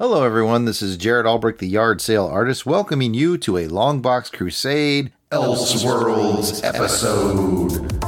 Hello, everyone. This is Jared Albrecht, the yard sale artist, welcoming you to a Longbox Crusade Elseworlds episode.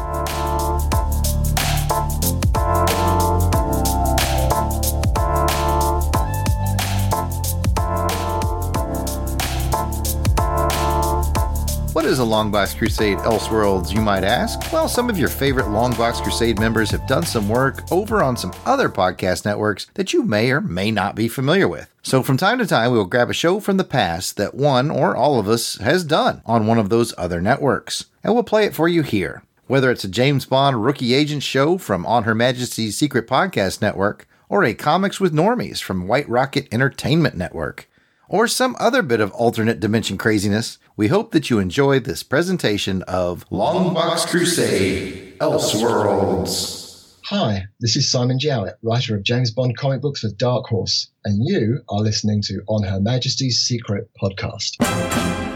Is a Longbox Crusade Elseworlds, you might ask? Well, some of your favorite Longbox Crusade members have done some work over on some other podcast networks that you may or may not be familiar with. So, from time to time, we will grab a show from the past that one or all of us has done on one of those other networks, and we'll play it for you here. Whether it's a James Bond rookie agent show from On Her Majesty's Secret Podcast Network, or a Comics with Normies from White Rocket Entertainment Network or some other bit of alternate dimension craziness, we hope that you enjoyed this presentation of Longbox Crusade Elseworlds. Hi, this is Simon Jowett, writer of James Bond comic books with Dark Horse, and you are listening to On Her Majesty's Secret podcast.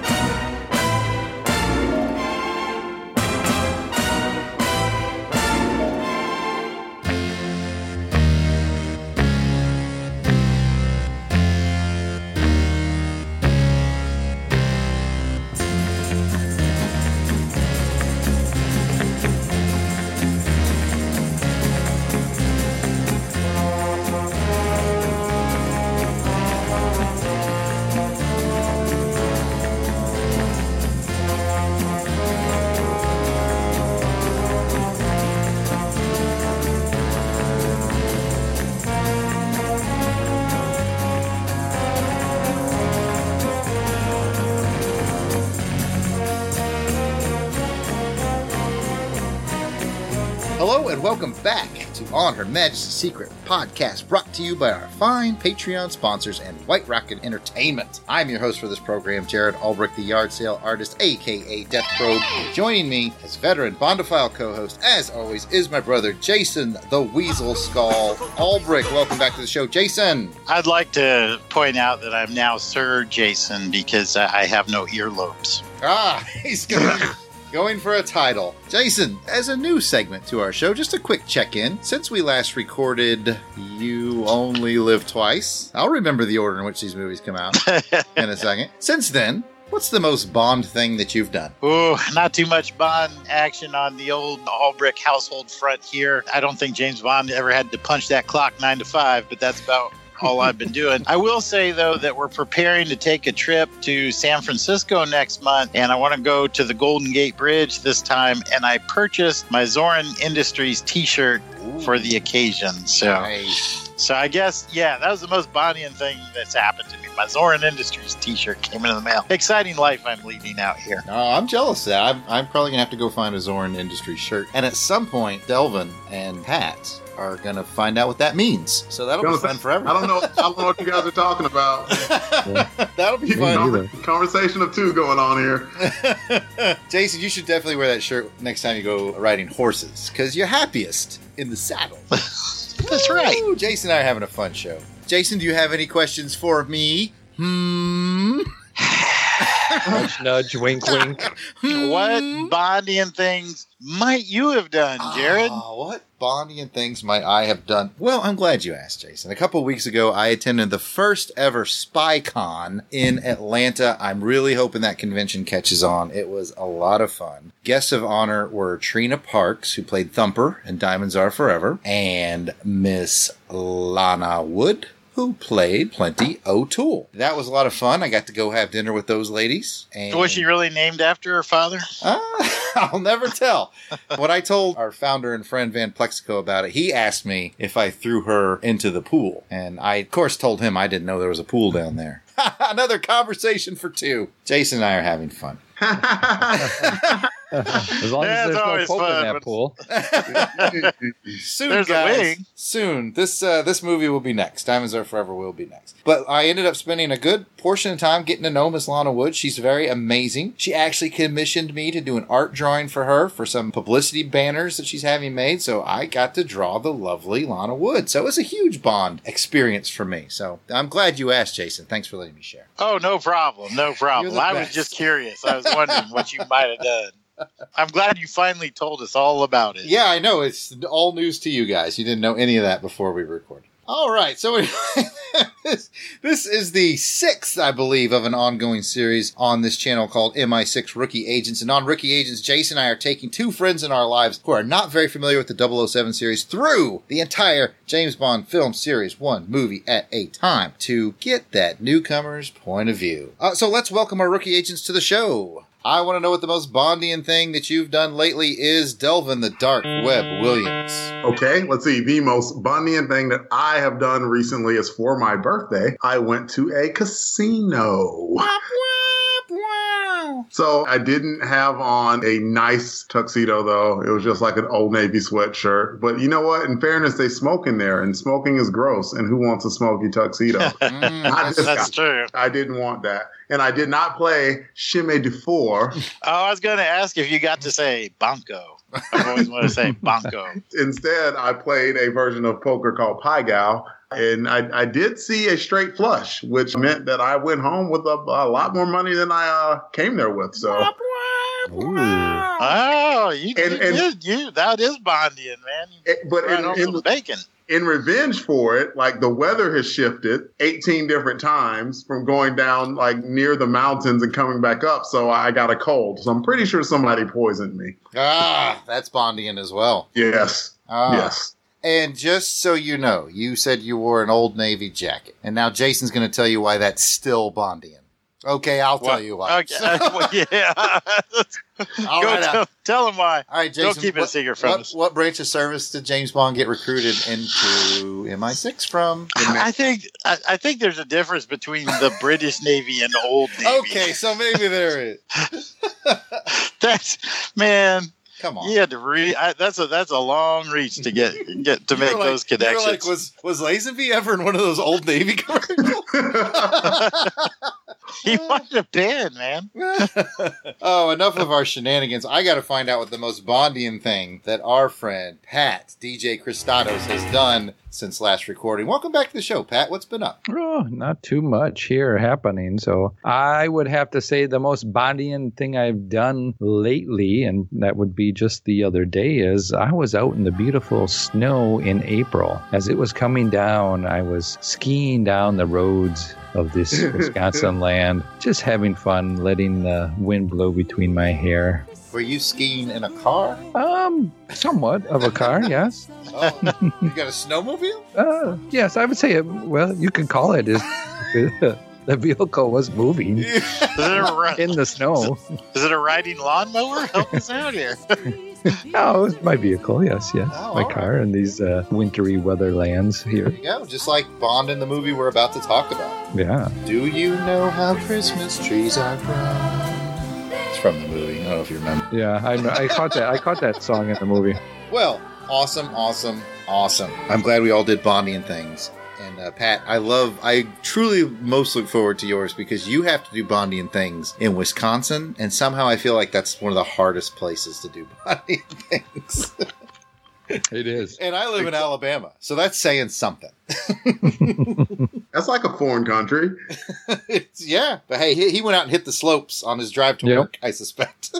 Secret podcast, brought to you by our fine Patreon sponsors and White Rocket Entertainment. I'm your host for this program, Jared Albrecht, the yard sale artist, aka Death Probe. Joining me as veteran Bondophile co-host, as always, is my brother Jason the Weasel Skull Albrecht. Welcome back to the show, Jason. I'd like to point out that I'm now Sir Jason because I have no earlobes. Ah, he's going, going for a title. Jason, as a new segment to our show, just a quick check in. Since we last recorded You Only Live Twice, I'll remember the order in which these movies come out in a second. Since then, what's the most Bond thing that you've done? Ooh, not too much Bond action on the old Albrecht household front here. I don't think James Bond ever had to punch that clock nine to five, but that's about all I've been doing. I will say though that we're preparing to take a trip to San Francisco next month, and I want to go to the Golden Gate Bridge this time. And I purchased my Zorin Industries T-shirt for the occasion. So. Nice. So I guess, yeah, that was the most Bondian thing that's happened to me. My Zorin Industries T-shirt came in the mail. Exciting life I'm leading out here. No, I'm jealous of that. I'm, I'm probably going to have to go find a Zorin Industries shirt. And at some point, Delvin and Pat are going to find out what that means. So that'll be Gonna fun say- for everyone. I don't know. I don't know what you guys are talking about. that'll be Me fun. neither. Conversation of two going on here. Jason, you should definitely wear that shirt next time you go riding horses because you're happiest in the saddle. That's right. Woo! Jason and I are having a fun show. Jason, do you have any questions for me? Hmm. Nudge, nudge, wink, wink. What Bondian things might you have done, Jared? Ah, what Bondian things might I have done? Well, I'm glad you asked, Jason. A couple weeks ago, I attended the first ever SpyCon in Atlanta. I'm really hoping that convention catches on. It was a lot of fun. Guests of honor were Trina Parks, who played Thumper in Diamonds Are Forever, and Miss Lana Wood. Who played Plenty O'Toole? That was a lot of fun. I got to go have dinner with those ladies. And Was she really named after her father? uh, I'll never tell. what I told our founder and friend Van Plexico about it, he asked me if I threw her into the pool. And I, of course, told him I didn't know there was a pool down there. Another conversation for two. Jason and I are having fun. As long Yeah, as it's there's no always poke fun, in that but- pool. Soon, There's a guys. wing. Soon. This uh, this movie will be next. Diamonds Are Forever will be next. But I ended up spending a good portion of time getting to know Miss Lana Wood. She's very amazing. She actually commissioned me to do an art drawing for her for some publicity banners that she's having made. So I got to draw the lovely Lana Wood. So it was a huge Bond experience for me. So I'm glad you asked, Jason. Thanks for letting me share. Oh, no problem. No problem. the I was just curious. I was wondering what you might have done. I'm glad you finally told us all about it. Yeah, I know. It's all news to you guys. You didn't know any of that before we recorded. All right. So this, this is the sixth, I believe, of an ongoing series on this channel called MI6 Rookie Agents. And on Rookie Agents, Jason and I are taking two friends in our lives who are not very familiar with the 007 series through the entire James Bond film series, one movie at a time, to get that newcomer's point of view. Uh, so let's welcome our rookie agents to the show. I want to know what the most Bondian thing that you've done lately is Delvin the Dark Web Williams. Okay, let's see. The most Bondian thing that I have done recently is for my birthday. I went to a casino. So I didn't have on a nice tuxedo though. It was just like an old navy sweatshirt. But you know what? In fairness, they smoke in there, and smoking is gross. And who wants a smoky tuxedo? Mm, That's true. I didn't want that, and I did not play Chemin de Fer. Oh, I was going to ask if you got to say Banco. I always want to say Banco. Instead, I played a version of poker called Pai Gow. And I, I did see a straight flush, which meant that I went home with a, a lot more money than I uh, came there with. So Oh, you, And- and- you, you- that is Bondian, man. It- but right in, in, some bacon. in revenge for it, like the weather has shifted 18 different times from going down like near the mountains and coming back up. So I got a cold. So I'm pretty sure somebody poisoned me. Ah, that's Bondian as well. Yes. Ah. Yes. And just so you know, you said you wore an Old Navy jacket. And now Jason's going to tell you why that's still Bondian. Okay, I'll tell What? you why. Okay, well, yeah. All Go right, uh, tell, tell him why. all right, Jason. Don't keep it a what- secret from what, us. What branch of service did James Bond get recruited into MI6 from? I think I, I think there's a difference between the British Navy and the old Navy. Okay, so maybe there is. that's man. Come on. You had to re. I, that's a that's a long reach to get get to make like- those connections. like, was was Lazenby ever in one of those Old Navy commercials? he uh. might have been, man. oh, enough of our shenanigans. I got to find out what the most Bondian thing that our friend Pat DJ Christados has done since last recording. Welcome back to the show, Pat. What's been up? Oh, not too much here happening. So I would have to say the most Bondian thing I've done lately, and that would be just the other day, is I was out in the beautiful snow in April. As it was coming down, I was skiing down the roads of this Wisconsin land, just having fun, letting the wind blow between my hair. Were you skiing in a car? Um, somewhat of a car, yes. Oh, you got a snowmobile? Uh, yes, I would say it. Well, you could call it. Is the vehicle was moving Is it a, in the snow. is it a riding lawnmower? Help us out here. No, it was my vehicle. Yes, yes, Oh, my all car in these uh, wintry weather lands There here. you go. Just like Bond in the movie we're about to talk about. Yeah. Do you know how Christmas trees are grown? It's from the movie. I don't know if you remember. Yeah, I know. I caught that. I caught that song in the movie. Well, awesome, awesome, awesome. I'm glad we all did Bondian things. And uh, Pat, I love, I truly most look forward to yours because you have to do Bondian things in Wisconsin, and somehow I feel like that's one of the hardest places to do Bondian things. It is. and I live in Alabama, so that's saying something. That's like a foreign country. Yeah, but hey, he, he went out and hit the slopes on his drive to Yep. work. I suspect.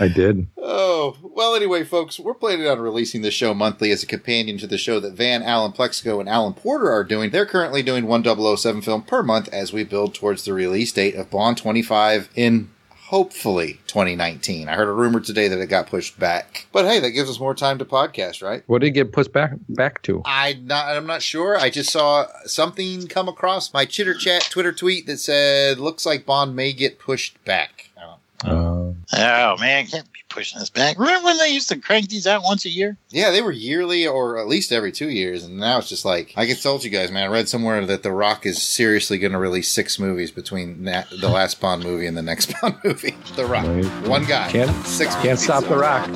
I did. Oh, well, anyway, folks, we're planning on releasing this show monthly as a companion to the show that Van Allen Plexico and Alan Porter are doing. They're currently doing one 007 film per month as we build towards the release date of Bond 25 in hopefully 2019. I heard a rumor today that it got pushed back. But hey, that gives us more time to podcast, right? What did it get pushed back back to? I not, I'm not sure. I just saw something come across my chitter chat Twitter tweet that said, looks like Bond may get pushed back. I don't- Uh, Oh man, can't be pushing this back. Remember when they used to crank these out once a year? Yeah, they were yearly or at least every two years, and now it's just like I get told you guys, man. I read somewhere that The Rock is seriously going to release six movies between na- the last Bond movie and the next Bond movie. The Rock, Right. one guy, Can't- six. can't movies. stop the rock.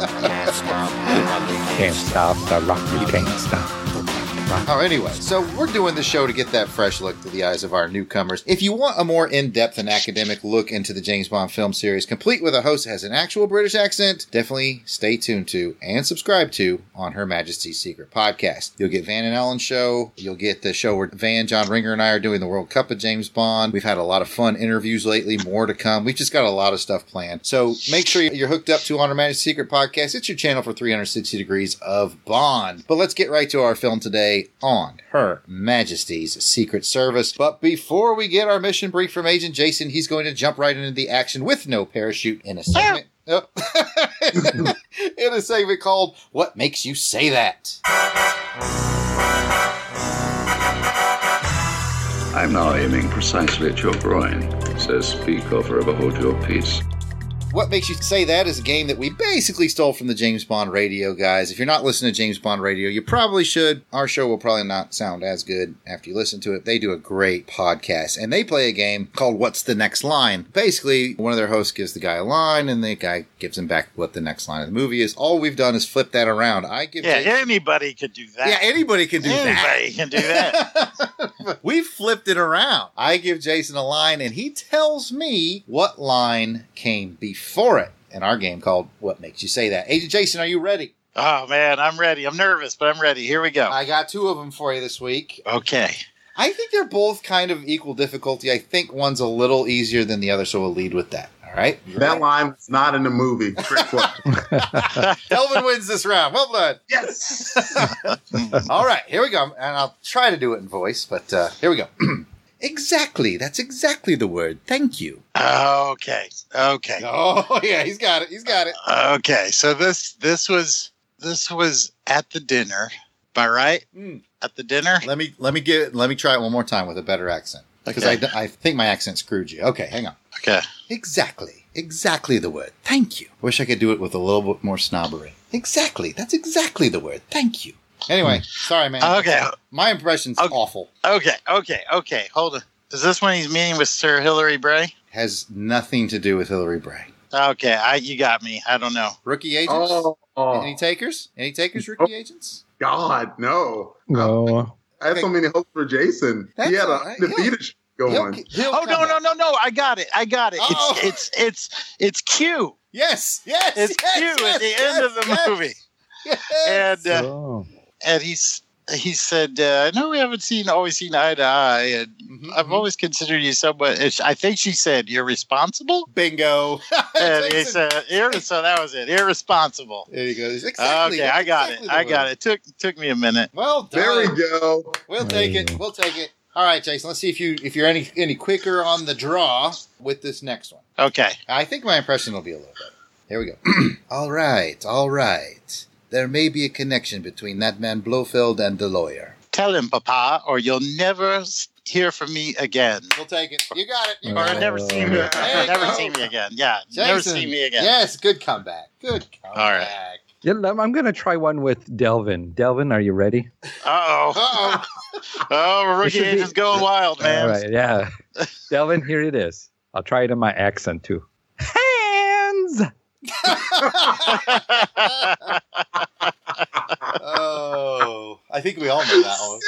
Can't stop the rock. You can't stop. Oh, anyway, so we're doing this show to get that fresh look through the eyes of our newcomers. If you want a more in-depth and academic look into the James Bond film series, complete with a host that has an actual British accent, definitely stay tuned to and subscribe to on Her Majesty's Secret Podcast. You'll get Van and Alan show. You'll get the show where Van, John Ringer, and I are doing the World Cup of James Bond. We've had a lot of fun interviews lately. More to come. We've just got a lot of stuff planned. So make sure you're hooked up to on Her Majesty's Secret Podcast. It's your channel for 360 degrees of Bond. But let's get right to our film today. Today on Her Majesty's Secret Service. But before we get our mission brief from Agent Jason, he's going to jump right into the action with no parachute in a segment. Oh. in a segment called What Makes You Say That? I'm now aiming precisely at your groin, says speak or forever hold your peace. What Makes You Say That is a game that we basically stole from the James Bond radio guys. If you're not listening to James Bond radio, you probably should. Our show will probably not sound as good after you listen to it. They do a great podcast and they play a game called What's the Next Line? Basically, one of their hosts gives the guy a line and the guy gives him back what the next line of the movie is. All we've done is flip that around. I give Yeah, Jason- anybody could do that. yeah, anybody can do that. anybody can do that. we flipped it around. I give Jason a line, and he tells me what line came before it in our game called What Makes You Say That. Agent Jason, are you ready? oh man, I'm ready. I'm nervous, but I'm ready. Here we go. I got two of them for you this week. Okay. I think they're both kind of equal difficulty. I think one's a little easier than the other, so we'll lead with that. All right? That line was not in the movie. Trick question. Wins this round. Well done. yes. All right, here we go. And I'll try to do it in voice, but uh, here we go. exactly. That's exactly the word. Thank you. Okay. Okay. Oh, yeah, he's got it. He's got it. Okay. So this this was this was at the dinner. Am I right? Mm. At the dinner? Let me let me get let me try it one more time with a better accent because Okay. I, I think my accent screwed you. Okay, hang on. Okay. Exactly, exactly the word. Thank you. Wish I could do it with a little bit more snobbery. Exactly, that's exactly the word. Thank you. Anyway, sorry, man. Okay. my impression's Okay. awful. Okay. Okay. Okay. Hold on. Is this when he's meeting with Sir Hilary Bray? Has nothing to do with Hilary Bray. Okay. I you got me. I don't know. Rookie agents. Oh, Any takers? Any takers? Rookie agents? God, no. No. I had so many hopes for Jason. That's he had a right. defeated streak He'll- going. he'll Oh no no no no! I got it! I got it! Oh. It's it's it's it's Q. Yes, yes, It's yes, Q yes, at the yes, end of the yes, movie, yes. and uh, Oh. And he's he said, uh, "I know we haven't seen always seen eye to eye, and Mhm, I've always considered you somewhat." it's- I think she said you're responsible, bingo. and he said, "Ir- "So that was it, irresponsible." There you go. Exactly. okay, I got exactly it. I got word. it. Took took me a minute. Well done. There we go. We'll take it. We'll take it. All right, Jason. Let's see if you if you're any any quicker on the draw with this next one. Okay. I think my impression will be a little better. Here we go. all right, all right. There may be a connection between that man Blofeld and the lawyer. Tell him, Papa, or you'll never hear from me again. We'll take it. You got it. You Or got it. never see me. There you never go. see me again. Yeah, never Jason. see me again. Yes, good comeback. Good comeback. All right. Yeah, I'm going to try one with Delvin. Delvin, are you ready? Uh oh. Uh-oh. Oh, rookie should be- going wild, man. All right, yeah. Delvin, here it is. I'll try it in my accent too. Hands! Oh, I think we all know that one.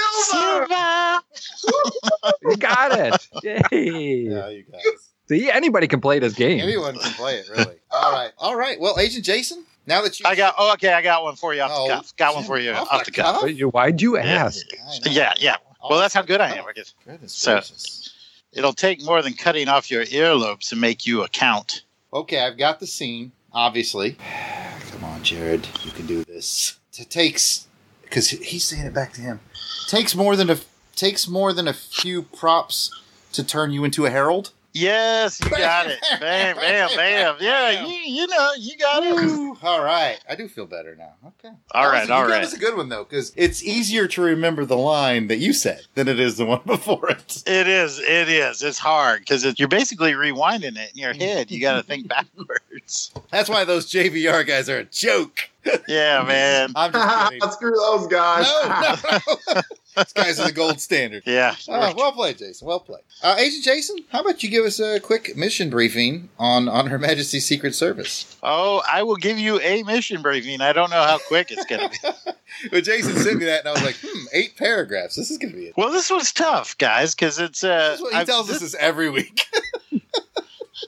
Silver. You got it. Yay. Yeah, you guys. See, anybody can play this game. Anyone can play it, really. All right. All right. Well, Agent Jason, now that you I got. Oh, okay. I got one for you off Oh, the cuff. Got one for you off off, the the cuff. Why'd you ask? I know. Yeah, yeah. Well, that's how good I am. I guess. Goodness So- gracious. It'll take more than cutting off your earlobes to make you a count. Okay, I've got the scene, obviously. Come on, Jared. You can do this. It takes because he's saying it back to him. Takes more than a takes more than a few props to turn you into a herald. Yes, you got it. Bam, bam, bam. Yeah, you, you know, you got it. All right, I do feel better now. Okay. All That right, was- all you gave a good one though, because it's easier to remember the line that you said than it is the one before it. It is. It is. It's hard because you're basically rewinding it in your mm-hmm. head. You got to think backwards. That's why those JBR guys are a joke. Yeah, man. I'm just kidding. Screw those guys. No, no. These guys are the gold standard. Yeah. Oh, well played, Jason. Well played. Uh, Agent Jason, how about you give us a quick mission briefing on, on Her Majesty's Secret Service? Oh, I will give you a mission briefing. I don't know how quick it's going to be. But Jason sent me that, and I was like, hmm, eight paragraphs. This is going to be it. Well, this was tough, guys, because it's uh, That's what he I've- tells us this- this every week.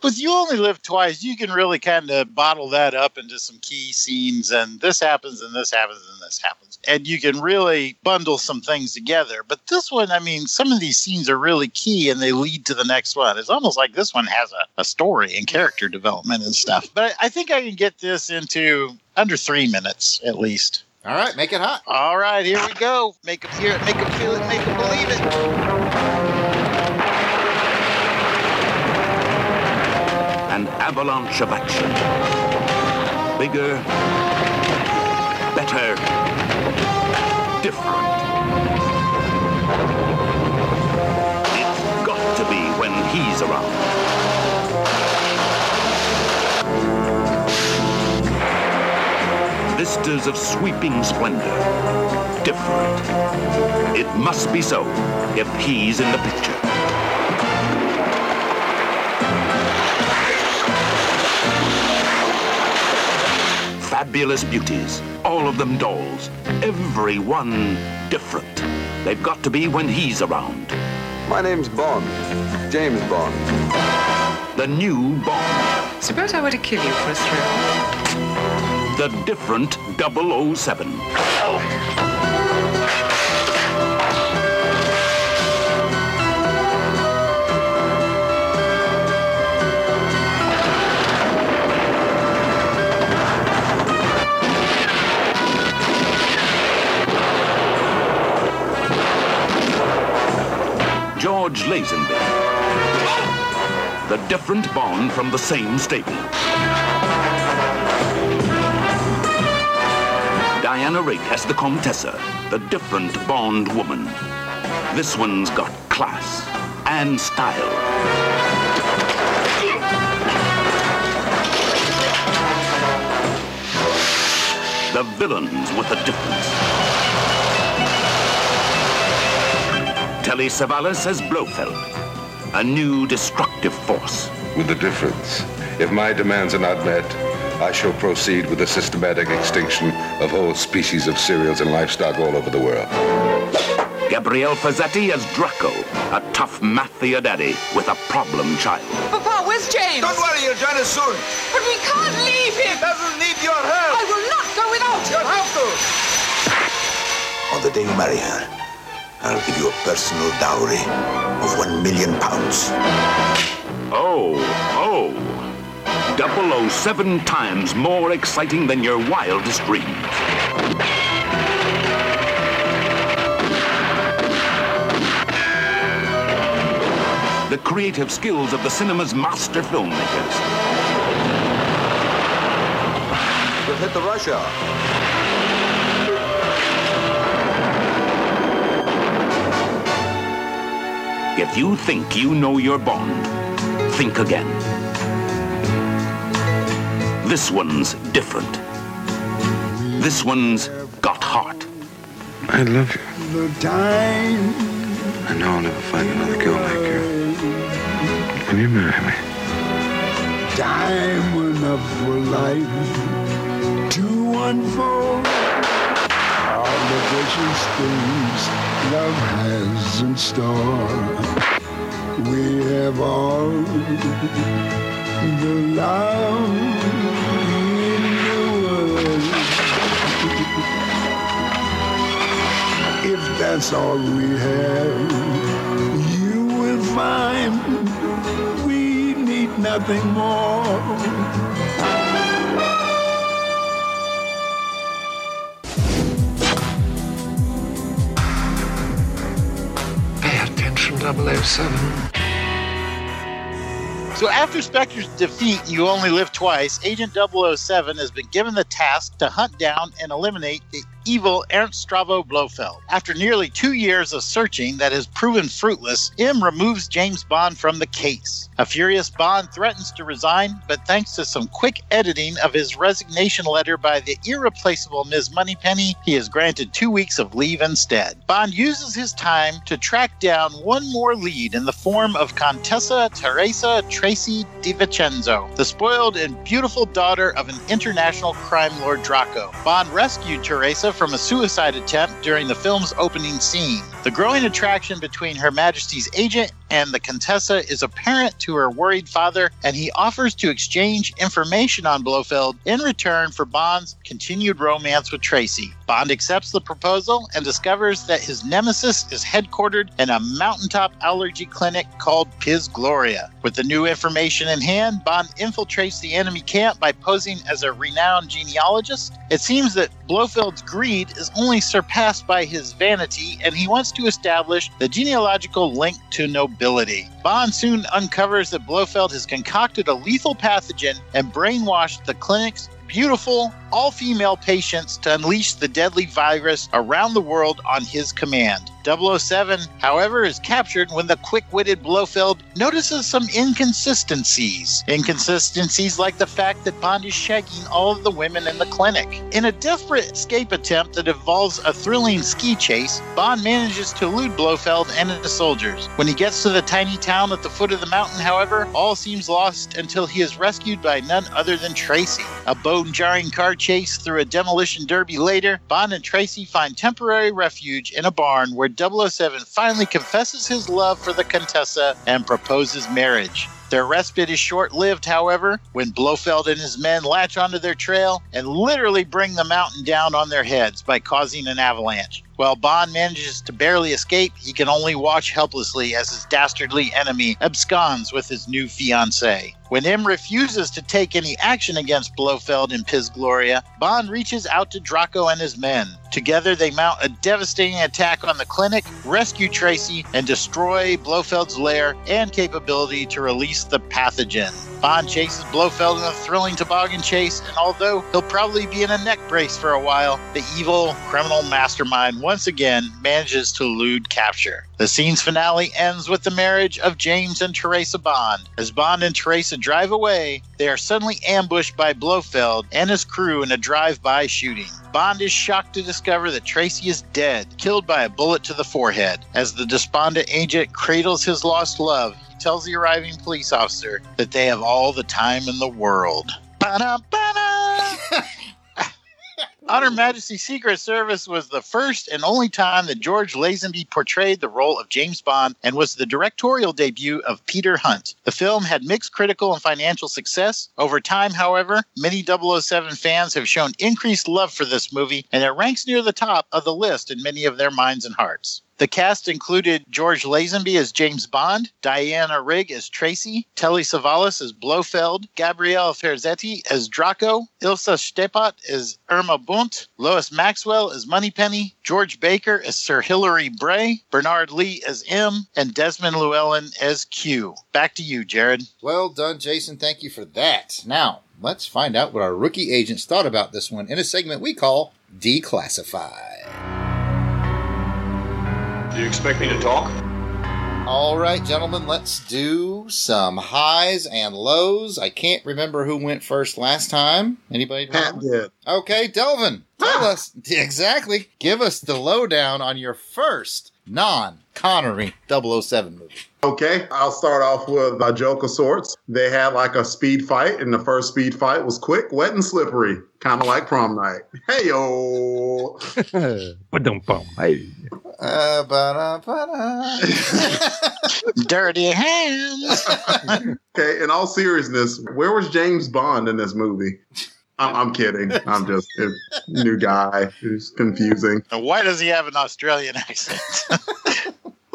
But you only live twice. You can really kind of bottle that up into some key scenes, and this happens, and this happens, and this happens. And you can really bundle some things together. But this one, I mean, some of these scenes are really key and they lead to the next one. It's almost like this one has a, a story and character development and stuff. But I, I think I can get this into under three minutes at least. All right, make it hot. All right, here we go. Make them hear it, make them feel it, make them believe it. Avalanche of action. Bigger, better, different. It's got to be when he's around. Vistas of sweeping splendor. Different. It must be so if he's in the picture. Fabulous beauties, all of them dolls, every one different. They've got to be when he's around. My name's Bond. James Bond. The new Bond, Suppose I were to kill you for a thrill. the different 007. George Lazenby. The different Bond from the same stable. Diana Rigg as the Contessa, the different Bond woman. This one's got class and style. The villains with a difference. Telly Savalas as Blofeld, a new destructive force. with the difference. If my demands are not met, I shall proceed with the systematic extinction of whole species of cereals and livestock all over the world. Gabrielle Ferzetti as Draco, a tough mafia daddy with a problem child. Papa, where's James? Don't worry, he'll join us soon. But we can't leave him. He doesn't need your help. I will not go without you. You'll have to. On the day you marry her, I'll give you a personal dowry of one million pounds. Oh, oh. 007 times more exciting than your wildest dreams. The creative skills of the cinema's master filmmakers. We'll hit the rush hour. If you think you know your Bond, think again. This one's different. This one's got heart. I love you. I know I'll never find another girl like you. Will you marry me? Time enough for life to unfold all the precious things love has in store. We have all the love in the world. If that's all we have, you will find we need nothing more. 007. So after Spectre's defeat, You Only Live Twice, Agent 007 has been given the task to hunt down and eliminate the evil Ernst Stavro Blofeld. After nearly two years of searching that has proven fruitless, M removes James Bond from the case. A furious Bond threatens to resign, but thanks to some quick editing of his resignation letter by the irreplaceable Ms. Moneypenny, he is granted two weeks of leave instead. Bond uses his time to track down one more lead in the form of Contessa Teresa Tracy DiVincenzo, the spoiled and beautiful daughter of an international crime lord Draco. Bond rescued Teresa from a suicide attempt during the film's opening scene. The growing attraction between Her Majesty's agent and the Contessa is apparent to her worried father, and he offers to exchange information on Blofeld in return for Bond's continued romance with Tracy. Bond accepts the proposal and discovers that his nemesis is headquartered in a mountaintop allergy clinic called Piz Gloria. With the new information in hand, Bond infiltrates the enemy camp by posing as a renowned genealogist. It seems that Blofeld's greed is only surpassed by his vanity, and he wants to establish the genealogical link to nobility. Bond soon uncovers that Blofeld has concocted a lethal pathogen and brainwashed the clinic's beautiful, all female patients to unleash the deadly virus around the world on his command. 007, however, is captured when the quick witted Blofeld notices some inconsistencies. Inconsistencies like the fact that Bond is shagging all of the women in the clinic. In a desperate escape attempt that involves a thrilling ski chase, Bond manages to elude Blofeld and the soldiers. When he gets to the tiny town at the foot of the mountain, however, all seems lost until he is rescued by none other than Tracy. A bone jarring car chase through a demolition derby later, Bond and Tracy find temporary refuge in a barn where 007 finally confesses his love for the Contessa and proposes marriage. Their respite is short lived, however, when Blofeld and his men latch onto their trail and literally bring the mountain down on their heads by causing an avalanche. While Bond manages to barely escape, he can only watch helplessly as his dastardly enemy absconds with his new fiancée. When M refuses to take any action against Blofeld and Piz Gloria, Bond reaches out to Draco and his men. Together, they mount a devastating attack on the clinic, rescue Tracy, and destroy Blofeld's lair and capability to release the pathogen. Bond chases Blofeld in a thrilling toboggan chase, and although he'll probably be in a neck brace for a while, the evil criminal mastermind once again manages to elude capture. The scene's finale ends with the marriage of James and Teresa Bond. As Bond and Teresa drive away, they are suddenly ambushed by Blofeld and his crew in a drive by shooting. Bond is shocked to discover that Tracy is dead, killed by a bullet to the forehead. As the despondent agent cradles his lost love, he tells the arriving police officer that they have all the time in the world. Ba-da-ba-da! On Her Majesty's Secret Service was the first and only time that George Lazenby portrayed the role of James Bond and was the directorial debut of Peter Hunt. The film had mixed critical and financial success. Over time, however, many 007 fans have shown increased love for this movie, and it ranks near the top of the list in many of their minds and hearts. The cast included George Lazenby as James Bond, Diana Rigg as Tracy, Telly Savalas as Blofeld, Gabrielle Ferzetti as Draco, Ilse Steppat as Irma Bunt, Lois Maxwell as Moneypenny, George Baker as Sir Hilary Bray, Bernard Lee as M, and Desmond Llewellyn as Q. Back to you, Jared. Well done, Jason. Thank you for that. Now, let's find out what our rookie agents thought about this one in a segment we call Declassified. Do you expect me to talk? All right, gentlemen, let's do some highs and lows. I can't remember who went first last time. Anybody? Pat did. Okay, Delvin, tell ah! us exactly. Give us the lowdown on your first non Connery 007 movie. Okay, I'll start off with a joke of sorts. They had like a speed fight, and the first speed fight was quick, wet, and slippery, kind of like prom night. Hey yo! Hey. Uh, ba-da, ba-da. Dirty hands. Okay, in all seriousness, where was James Bond in this movie? I'm, I'm kidding. I'm just a new guy who's confusing. And Why does he have an Australian accent?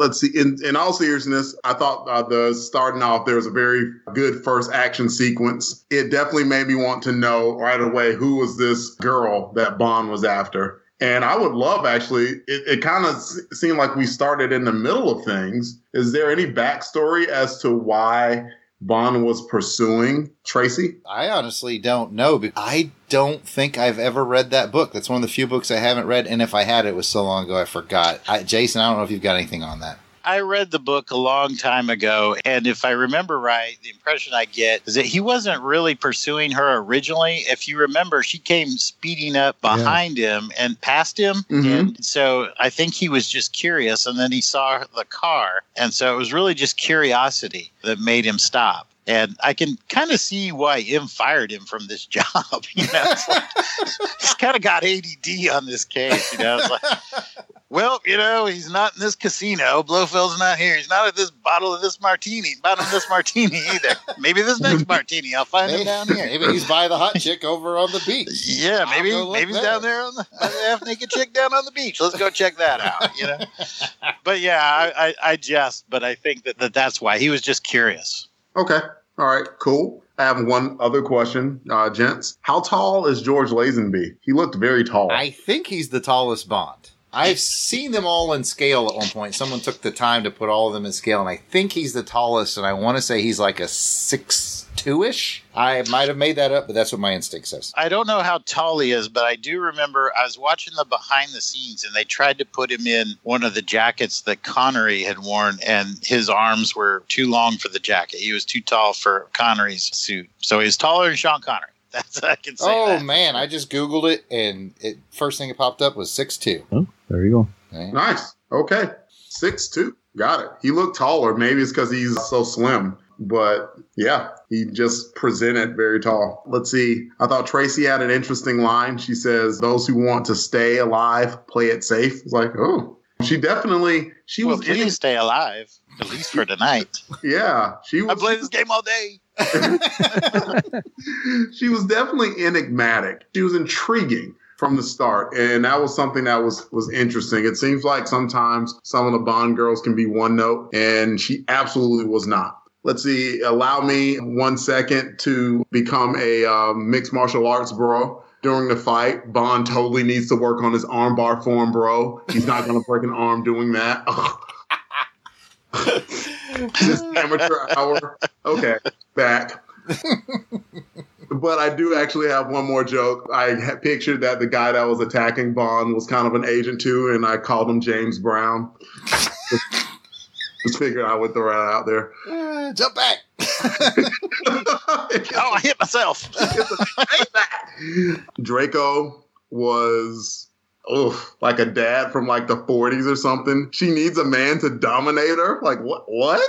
Let's see. In, in all seriousness, I thought uh, the starting off there was a very good first action sequence. It definitely made me want to know right away who was this girl that Bond was after. And I would love actually. It, it kind of s- seemed like we started in the middle of things. Is there any backstory as to why Bond was pursuing Tracy? I honestly don't know. I don't think I've ever read that book. That's one of the few books I haven't read, and if I had, it was so long ago I forgot. I, Jason, I don't know if you've got anything on that. I read the book a long time ago, and if I remember right, the impression I get is that he wasn't really pursuing her originally. If you remember, she came speeding up behind him and past him. Mhm. And so I think he was just curious, and then he saw the car. And so it was really just curiosity that made him stop. And I can kind of see why M fired him from this job. You know, it's like, he's kind of got ADD on this case. You know, it's like, Well, you know, he's not in this casino. Blofeld's not here. He's not at this bottle of this martini, bottom of this martini either. Maybe this next martini, I'll find him down here. maybe he's by the hot chick over on the beach. Yeah, maybe I'll go look maybe he's there. down there on the, the half naked chick down on the beach. Let's go check that out. You know, but yeah, I, I, I jest, but I think that, that that's why he was just curious. Okay. All right. Cool. I have one other question, uh, gents. How tall is George Lazenby? He looked very tall. I think he's the tallest Bond. I've seen them all in scale at one point. Someone took the time to put all of them in scale, and I think he's the tallest. And I want to say he's like a six two ish. I might have made that up, but that's what my instinct says. I don't know how tall he is, but I do remember I was watching the behind the scenes and they tried to put him in one of the jackets that Connery had worn, and his arms were too long for the jacket. He was too tall for Connery's suit. So he's taller than Sean Connery. That's I can say. Oh that. man, I just googled it, and it first thing that popped up was six two. Oh, there you go. Nice. Okay. Six two. Got it. He looked taller. Maybe it's because he's so slim. But yeah, he just presented very tall. Let's see. I thought Tracy had an interesting line. She says, "Those who want to stay alive, play it safe." It's like, oh, she definitely. She Well, was. please stay alive, at least for tonight. yeah, she I was. play this game all day. she was definitely enigmatic. She was intriguing from the start, and that was something that was was interesting. It seems like sometimes some of the Bond girls can be one note, and she absolutely was not. Let's see. Allow me one second to become a uh, mixed martial arts bro. During the fight, Bond totally needs to work on his armbar form, bro. He's not going to break an arm doing that. this amateur hour. Okay, back. but I do actually have one more joke. I pictured that the guy that was attacking Bond was kind of an agent too, and I called him James Brown. just, just figured I would throw that out there. Uh, jump back. Oh, I hit myself. Draco was oof, like a dad from like the 40s or something. She needs a man to dominate her. Like what? What?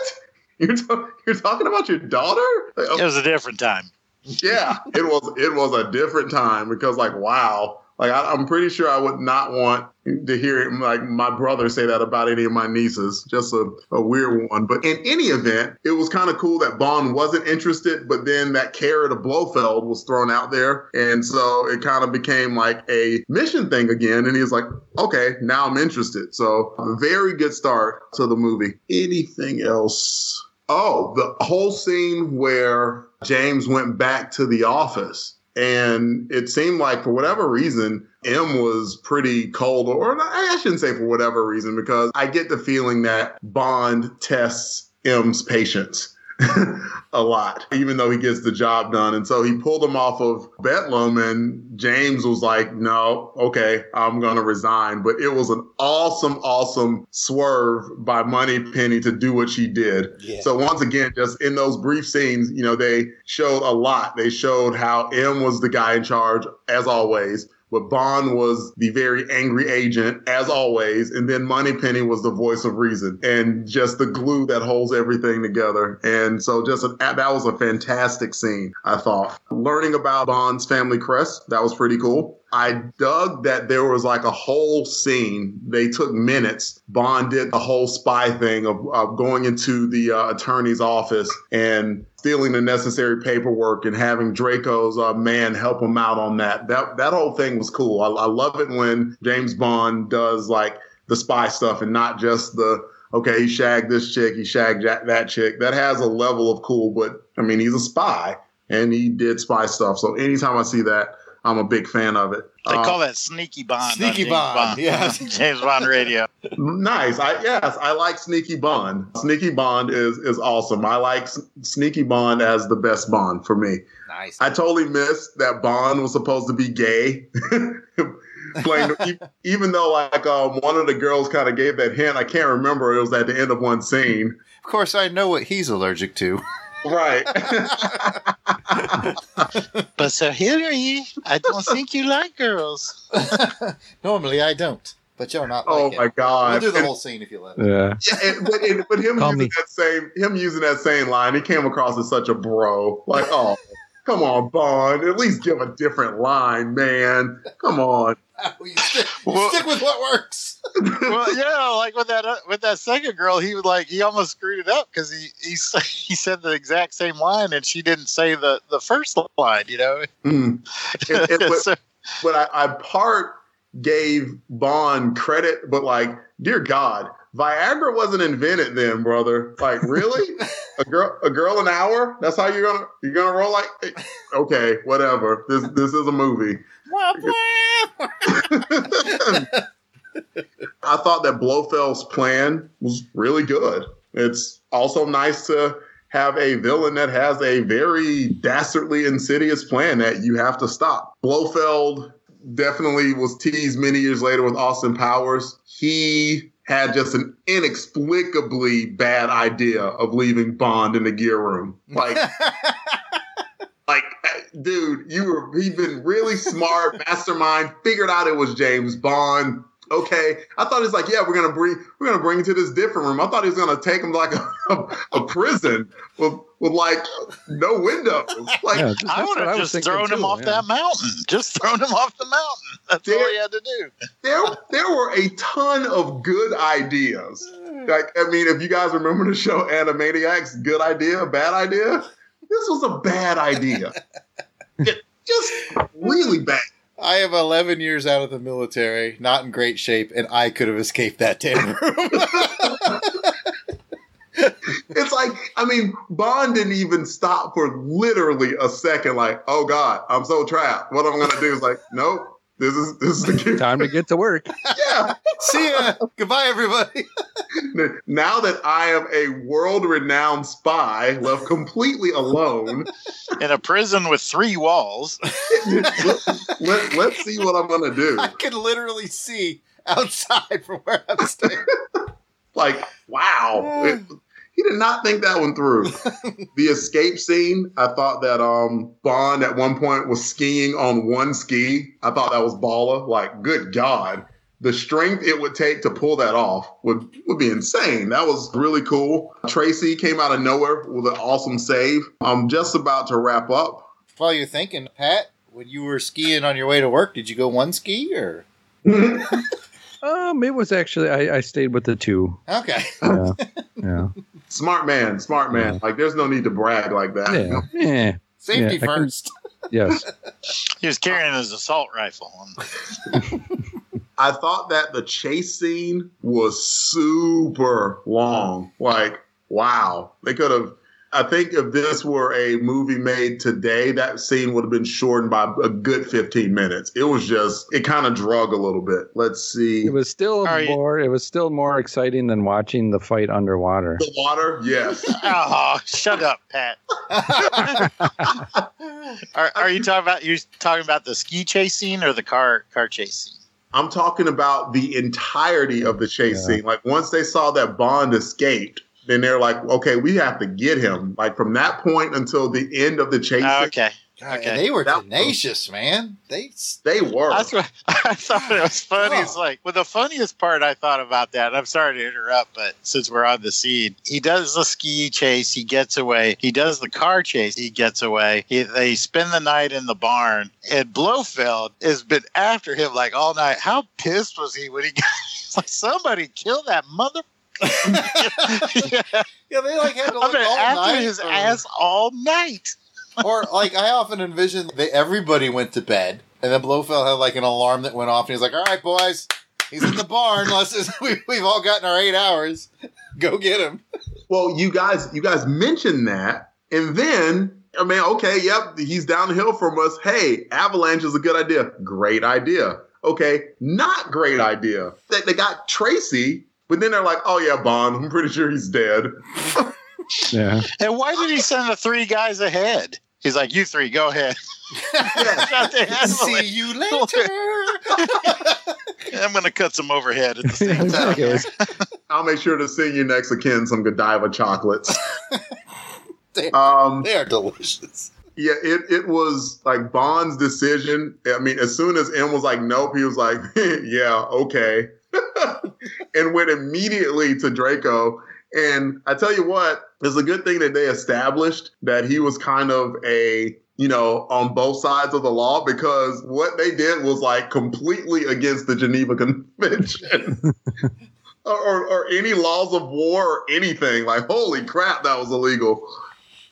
You're ta- you're talking about your daughter? Like, It was a different time. Yeah, it was it was a different time because like wow, like I, I'm pretty sure I would not want to hear like my brother say that about any of my nieces. Just a, a weird one. But in any event, it was kind of cool that Bond wasn't interested, but then that carrot of Blofeld was thrown out there, and so it kind of became like a mission thing again. And he was like, okay, now I'm interested. So very good start to the movie. Anything else? Oh, the whole scene where James went back to the office. And it seemed like for whatever reason, M was pretty cold, or I shouldn't say for whatever reason, because I get the feeling that Bond tests M's patience a lot, even though he gets the job done. And so he pulled him off of Bedlam, and James was like, no, okay, I'm going to resign. But it was an awesome, awesome swerve by Moneypenny to do what she did. Yeah. So once again, just in those brief scenes, you know, they showed a lot. They showed how M was the guy in charge, as always. But Bond was the very angry agent, as always. And then Moneypenny was the voice of reason and just the glue that holds everything together. And so just a, that was a fantastic scene, I thought. Learning about Bond's family crest, that was pretty cool. I dug that there was like a whole scene. They took minutes. Bond did the whole spy thing of, of going into the uh, attorney's office and stealing the necessary paperwork and having Draco's uh, man help him out on that. That that whole thing was cool. I, I love it when James Bond does like the spy stuff and not just the okay, he shagged this chick, he shagged that, that chick. That has a level of cool, but I mean, he's a spy and he did spy stuff. So anytime I see that, I'm a big fan of it. They Uh, call that Sneaky Bond. Sneaky James Bond, yeah. James Bond radio. Nice. I yes, I like Sneaky Bond. Sneaky Bond is is awesome. I like S- Sneaky Bond as the best Bond for me. Nice. I totally missed that Bond was supposed to be gay. Playing, even though like um, one of the girls kind of gave that hint, I can't remember. It was at the end of one scene. Of course, I know what he's allergic to. Right. But Sir Hilary, I don't think you like girls. Normally, I don't, but you're not. oh like my him. god. We'll do the And- whole scene if you let. Yeah. Yeah, and, but, and, but him Call using me. that same him using that same line, he came across as such a bro. Like, oh, come on, Bond, at least give a different line, man. Come on. you stick, you Well- stick with what works. well, yeah, like with that uh, with that second girl, he was like he almost screwed it up because he he he said the exact same line and she didn't say the the first line. You know, Mm. It- it- but, So- but I, I part gave Bond credit, but like, dear God, Viagra wasn't invented then, brother. Like, really? a girl, a girl an hour? That's how you're gonna you're gonna roll? Like, eh, okay, whatever. This this is a movie. I thought that Blofeld's plan was really good. It's also nice to have a villain that has a very dastardly, insidious plan that you have to stop. Blofeld definitely was teased many years later with Austin Powers. He had just an inexplicably bad idea of leaving Bond in the gear room. Like, dude, you were he'd been really smart, mastermind, figured out it was James Bond. Okay, I thought he's like, yeah, we're gonna bring we're gonna bring him to this different room. I thought he was gonna take him to like a, a, a prison with with like no windows. Like, Yeah, I would have was just thinking thrown him too, off yeah. that mountain. Just thrown him off the mountain. That's all he had to do. there there were a ton of good ideas. Like, I mean, if you guys remember the show Animaniacs, good idea, bad idea. This was a bad idea. It- just really bad. I am 11 years out of the military, not in great shape, and I could have escaped that damn room. It's like, I mean, Bond didn't even stop for literally a second. Like, oh God, I'm so trapped. What I'm gonna do is like, nope. This is this is the key. Time to get to work. Yeah. See ya. Goodbye, everybody. Now that I am a world-renowned spy, left completely alone, In a prison with three walls. let, let's see what I'm gonna do. I can literally see outside from where I'm staying. Like, wow. It- he did not think that one through. the escape scene, I thought that um Bond at one point was skiing on one ski. I thought that was baller. Like, good God. The strength it would take to pull that off would, would be insane. That was really cool. Tracy came out of nowhere with an awesome save. I'm just about to wrap up. While you're thinking, Pat, when you were skiing on your way to work, did you go one ski or? Um, it was actually I, I stayed with the two. Okay. Yeah, yeah, Smart man, smart man. Like, there's no need to brag like that. yeah. yeah. Safety Yeah, I can- first. Yes. He was carrying his assault rifle. I thought that the chase scene was super long. Like, wow. They could have. I think if this were a movie made today, that scene would have been shortened by a good 15 minutes. It was just, it kind of drug a little bit. Let's see. It was still Are you- more. It was still more exciting than watching the fight underwater. The water? Yes. Oh, shut up, Pat. are, are you talking about you talking about the ski chase scene or the car car chase scene? I'm talking about the entirety of the chase Yeah. scene. Like, once they saw that Bond escaped, then they're like, okay, we have to get him. Like, from that point until the end of the chase Oh, scene, okay. God, Okay. they were That- tenacious, man. They they were. That's what I thought it was funny. It's like, well, the funniest part I thought about that, and I'm sorry to interrupt, but since we're on the scene, he does the ski chase, he gets away. He does the car chase, he gets away. He, they spend the night in the barn, and Blofeld has been after him like all night. How pissed was he when he got? He's like, somebody kill that mother. yeah, yeah, they like had to I've look been all after night his for- ass all night. Or like I often envision that everybody went to bed, and then Blofeld had like an alarm that went off, and he's like, "All right, boys, he's in the barn. Unless it's- we, we've all gotten our eight hours. Go get him." Well, you guys, you guys mentioned that, and then I mean, okay, yep, he's downhill from us. Hey, avalanche is a good idea. Great idea. Okay, not great idea. They, they got Tracy, but then they're like, oh yeah, Bond. I'm pretty sure he's dead. Yeah. And why did he send the three guys ahead? He's like, you three, go ahead. Shot the See you later. I'm going to cut some overhead at the same time. exactly. It was- I'll make sure to send you next of kin some Godiva chocolates. they, Um, they are delicious. Yeah, it, it was like Bond's decision. I mean, as soon as M was like, nope, he was like, yeah, okay. and went immediately to Draco. And I tell you what, it's a good thing that they established that he was kind of a you know, on both sides of the law because what they did was like completely against the Geneva Convention. or, or, or any laws of war or anything. Like, holy crap, that was illegal.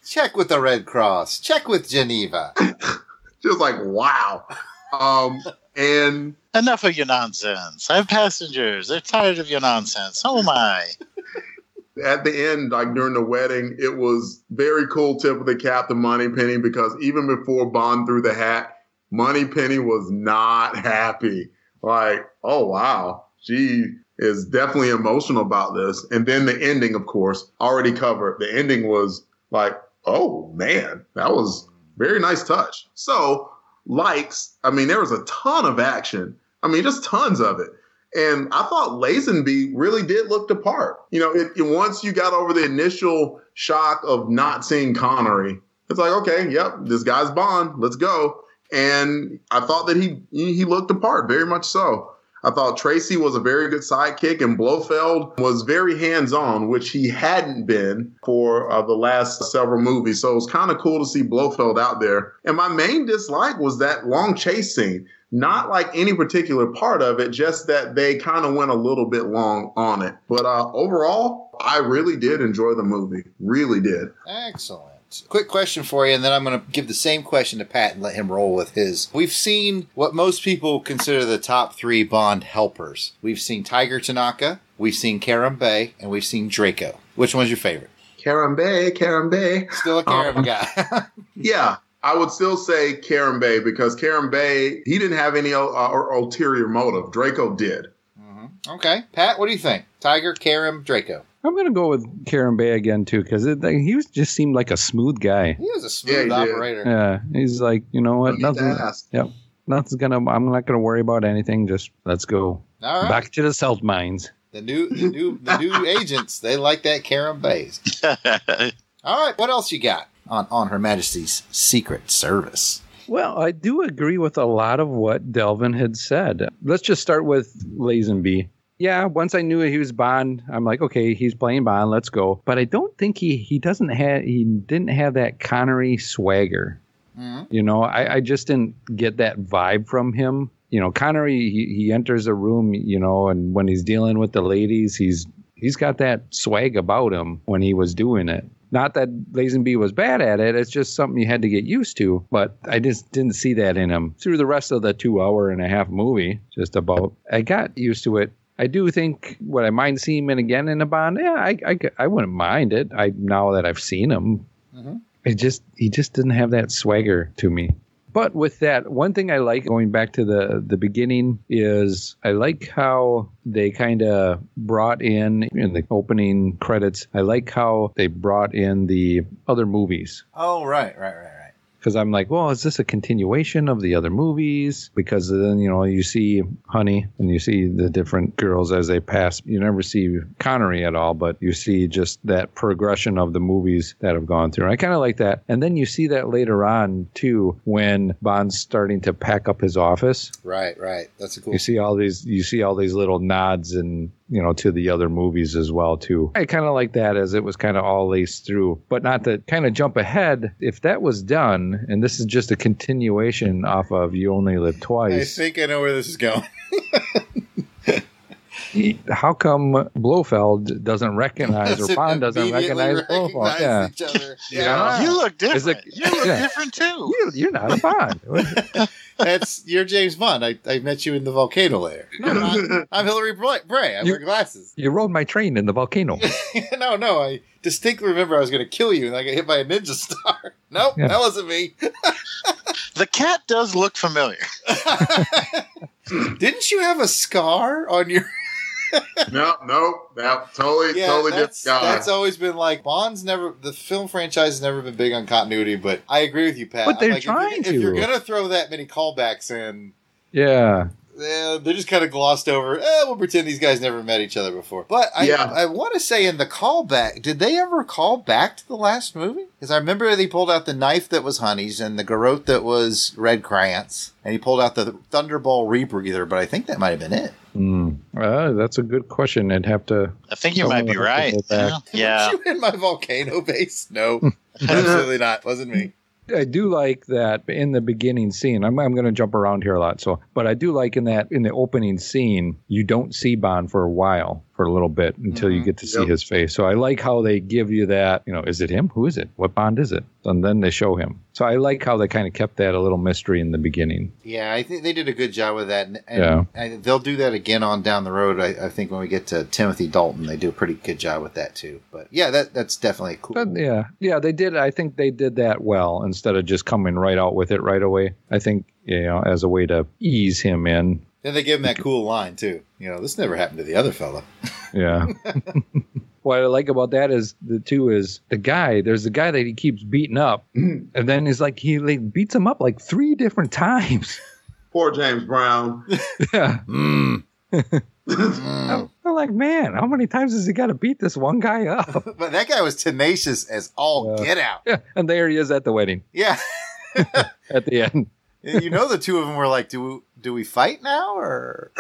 Check with the Red Cross. Check with Geneva. Just like, wow. Um, and Enough of your nonsense. I have passengers. They're tired of your nonsense. Oh my. at the end, like during the wedding, it was very cool tip of the cap to Moneypenny because even before Bond threw the hat, Moneypenny was not happy. Like, oh wow, she is definitely emotional about this. And then the ending, of course, already covered. The ending was like, oh man, that was very nice touch. So likes, I mean, there was a ton of action. I mean, just tons of it. And I thought Lazenby really did look the part. You know, it, it- once you got over the initial shock of not seeing Connery, it's like, okay, yep, this guy's Bond. Let's go. And I thought that he he looked the part, very much so. I thought Tracy was a very good sidekick, and Blofeld was very hands on, which he hadn't been for uh, the last several movies. So it was kind of cool to see Blofeld out there. And my main dislike was that long chase scene. Not like any particular part of it, just that they kind of went a little bit long on it. But uh, overall, I really did enjoy the movie. Really did. Excellent. Quick question for you, and then I'm going to give the same question to Pat and let him roll with his. We've seen what most people consider the top three Bond helpers. We've seen Tiger Tanaka, we've seen Kerim Bey, and we've seen Draco. Which one's your favorite? Karambe, Karambe. Still a Karam Um, guy. Yeah, I would still say Kerim Bey because Kerim Bey he didn't have any uh, or ulterior motive. Draco did. okay. Pat, what do you think? Tiger, Karen, Draco. I'm gonna go with Kerim Bey again too because he was just seemed like a smooth guy. He was a Yeah, smooth he did. operator. Yeah, he's like, you know what? No need to Nothing. ask. Yep. Nothing's gonna. I'm not gonna worry about anything. Just let's go All right. back to the salt mines. The new, the new, the new agents. They like that Kerim Beys. All right. What else you got on on Her Majesty's Secret Service? Well, I do agree with a lot of what Delvin had said. Let's just start with Lazenby. Yeah, once I knew he was Bond, I'm like, okay, he's playing Bond, let's go. But I don't think he he doesn't have he didn't have that Connery swagger. Mm-hmm. You know, I, I just didn't get that vibe from him. You know, Connery he, he enters a room, you know, and when he's dealing with the ladies, he's he's got that swag about him when he was doing it. Not that Lazenby was bad at it, it's just something you had to get used to. But I just didn't see that in him through the rest of the two hour and a half movie. Just about, I got used to it. I do think would I mind seeing him again in a Bond? Yeah, I, I, I wouldn't mind it. I now that I've seen him, mm-hmm. it just he just didn't have that swagger to me. But with that, one thing I like going back to the the beginning is I like how they kind of brought in in the opening credits. I like how they brought in the other movies Oh, right, right, right. Because I'm like, well, is this a continuation of the other movies? Because then you know you see Honey and you see the different girls as they pass. You never see Connery at all, but you see just that progression of the movies that have gone through. I kind of like that, and then you see that later on too when Bond's starting to pack up his office. Right, right. That's a cool. You see all these, you see all these little nods and you know to the other movies as well too. I kind of like that as it was kind of all laced through, but not to kind of jump ahead. If that was done, and this is just a continuation off of You Only Live twice I think I know where this is going. how come Blofeld doesn't recognize or Bond doesn't Immediately recognize Blofeld? Yeah. each other. Yeah. You look different. it- you look yeah. different too. You, you're not a Bond. That's you're James Bond. I, I met you in the volcano lair. No, I'm, I'm Hillary Bray. Bray. I You- wear glasses. you rode my train in the volcano. no, no. I distinctly remember I was going to kill you, and I got hit by a ninja star. Nope, Yeah. that wasn't me. The cat does look familiar. Didn't you have a scar on your? No, no, that totally, Yeah, totally different that's, guy. that's always been like Bond's never. The film franchise has never been big on continuity, but I agree with you, Pat. But they're like, if you're- if you're, gonna throw that many callbacks in. yeah. eh, they're just kind of glossed over. Eh, we'll pretend these guys never met each other before. But I, Yeah. I want to say in the callback, did they ever call back to the last movie? Because I remember they pulled out the knife that was Honey's and the garrote that was Red Grant, and he pulled out the Thunderball rebreather. But I think that might have been it. Mm. Uh, that's a good question. I'd have to. I think you might be will have to right. go back. Yeah. You in my volcano base? No, absolutely not. Wasn't me. I do like that in the beginning scene. I'm, I'm going to jump around here a lot. So, but I do like in that in the opening scene, you don't see Bond for a while, for a little bit until you mm-hmm. get to see Yep. his face. So I like how they give you that. You know, is it him? Who is it? What Bond is it? And then they show him. So I like how they kind of kept that a little mystery in the beginning. Yeah, I think they did a good job with that, and, and Yeah. they'll do that again on down the road. I, I think when we get to Timothy Dalton, they do a pretty good job with that too. But yeah, that that's definitely cool. But yeah, yeah, they did. I think they did that well instead of just coming right out with it right away. I think you know as a way to ease him in. Then they give him that cool line too. You know, this never happened to the other fella. Yeah. what I like about that is the two is the guy. There's the guy that he keeps beating up, and then he's like he like, beats him up like three different times. Poor James Brown. yeah. Mm. I'm, I'm like, man, how many times has he got to beat this one guy up? But that guy was tenacious as all Yeah. get out. yeah. And there he is at the wedding Yeah, at the end. you know the two of them were like, "Do we, do we fight now or?"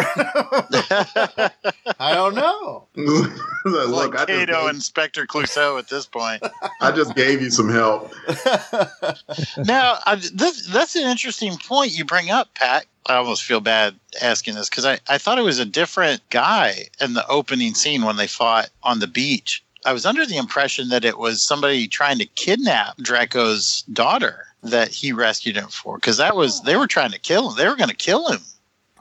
I don't know. Look, like I just, Cato gave, Inspector Clouseau at this point. I just gave you some help. now, I, this, that's an interesting point you bring up, Pat. I almost feel bad asking this because I, I thought it was a different guy in the opening scene when they fought on the beach. I was under the impression that it was somebody trying to kidnap Draco's daughter that he rescued him for because that was they were trying to kill him. They were going to kill him.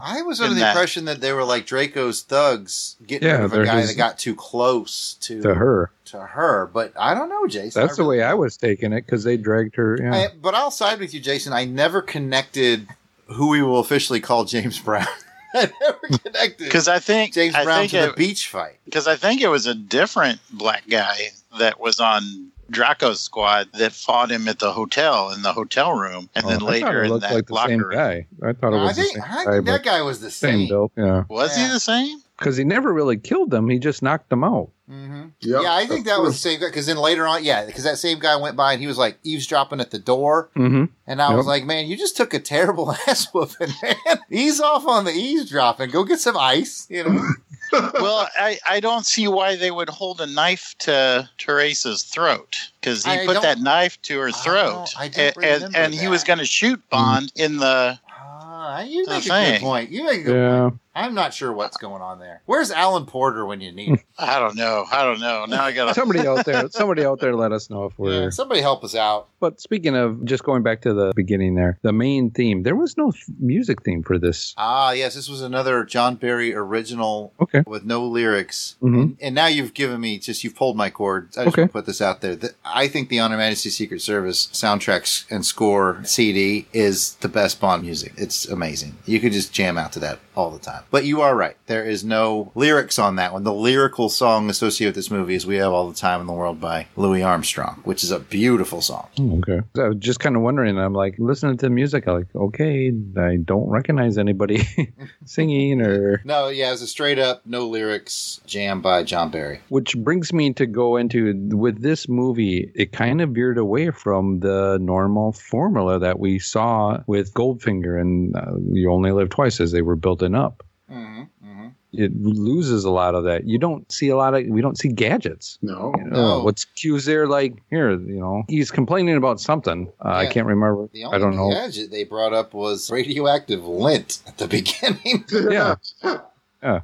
I was under the that- impression that they were like Draco's thugs getting Yeah, rid of a guy his- that got too close to To her. To her, but I don't know, Jason. That's the really way I was taking it because they dragged her. Yeah. I, but I'll side with you, Jason. I never connected who we will officially call James Brown. I never connected Because I think James I Brown think to the beach fight. because I think it was a different black guy that was on Draco's squad that fought him at the hotel in the hotel room, and Oh, then I later it in looked that like the locker same room. guy. I thought it was I think, the same I guy, think that guy was the same same. build. Yeah. Was Yeah. he the same? Because he never really killed them. He just knocked them out. hmm Yep. Yeah, I think that was the same guy. Because then later on, yeah, because that same guy went by and he was like eavesdropping at the door. Mm-hmm. And I was like, man, you just took a terrible ass whooping, man. Ease off on the eavesdropping. Go get some ice, you know? well, I, I don't see why they would hold a knife to Teresa's throat because he I put that knife to her throat, I don't and, and, remember and he was going to shoot Bond in the. Ah, you The make a thing. good point. You make a good Yeah. point. I'm not sure what's going on there. Where's Alan Porter when you need him? I don't know. I don't know. Now I got. Somebody out there, somebody out there, let us know if we're. Yeah, somebody help us out. But speaking of, just going back to the beginning there, the main theme. There was no th- music theme for this. Ah, yes, this was another John Barry original Okay. with no lyrics. Mhm. And now you've given me just you've pulled my cord. I just Okay. put this out there. that I think the Honor Majesty Secret Service soundtracks and score CD is the best Bond music. It's amazing. You could just jam out to that all the time. But you are right. There is no lyrics on that one. The lyrical song associated with this movie is "We Have All the Time in the World" by Louis Armstrong, which is a beautiful song. Oh, okay. I was just kind of wondering. I'm like listening to the music. I'm like, okay, I don't recognize anybody singing or. No, yeah, it's a straight up no lyrics jam by John Barry. Which brings me to go into with this movie, it kind of veered away from the normal formula that we saw with Goldfinger and uh, You Only Live Twice as they were building up. Mm-hmm, mm-hmm. It loses a lot of that. You don't see a lot of, we don't see gadgets. No. You know, No. What's Q's there like here? You know, he's complaining about something. Uh, I can't remember. The only I don't know. gadget they brought up was radioactive lint at the beginning. Yeah. Yeah.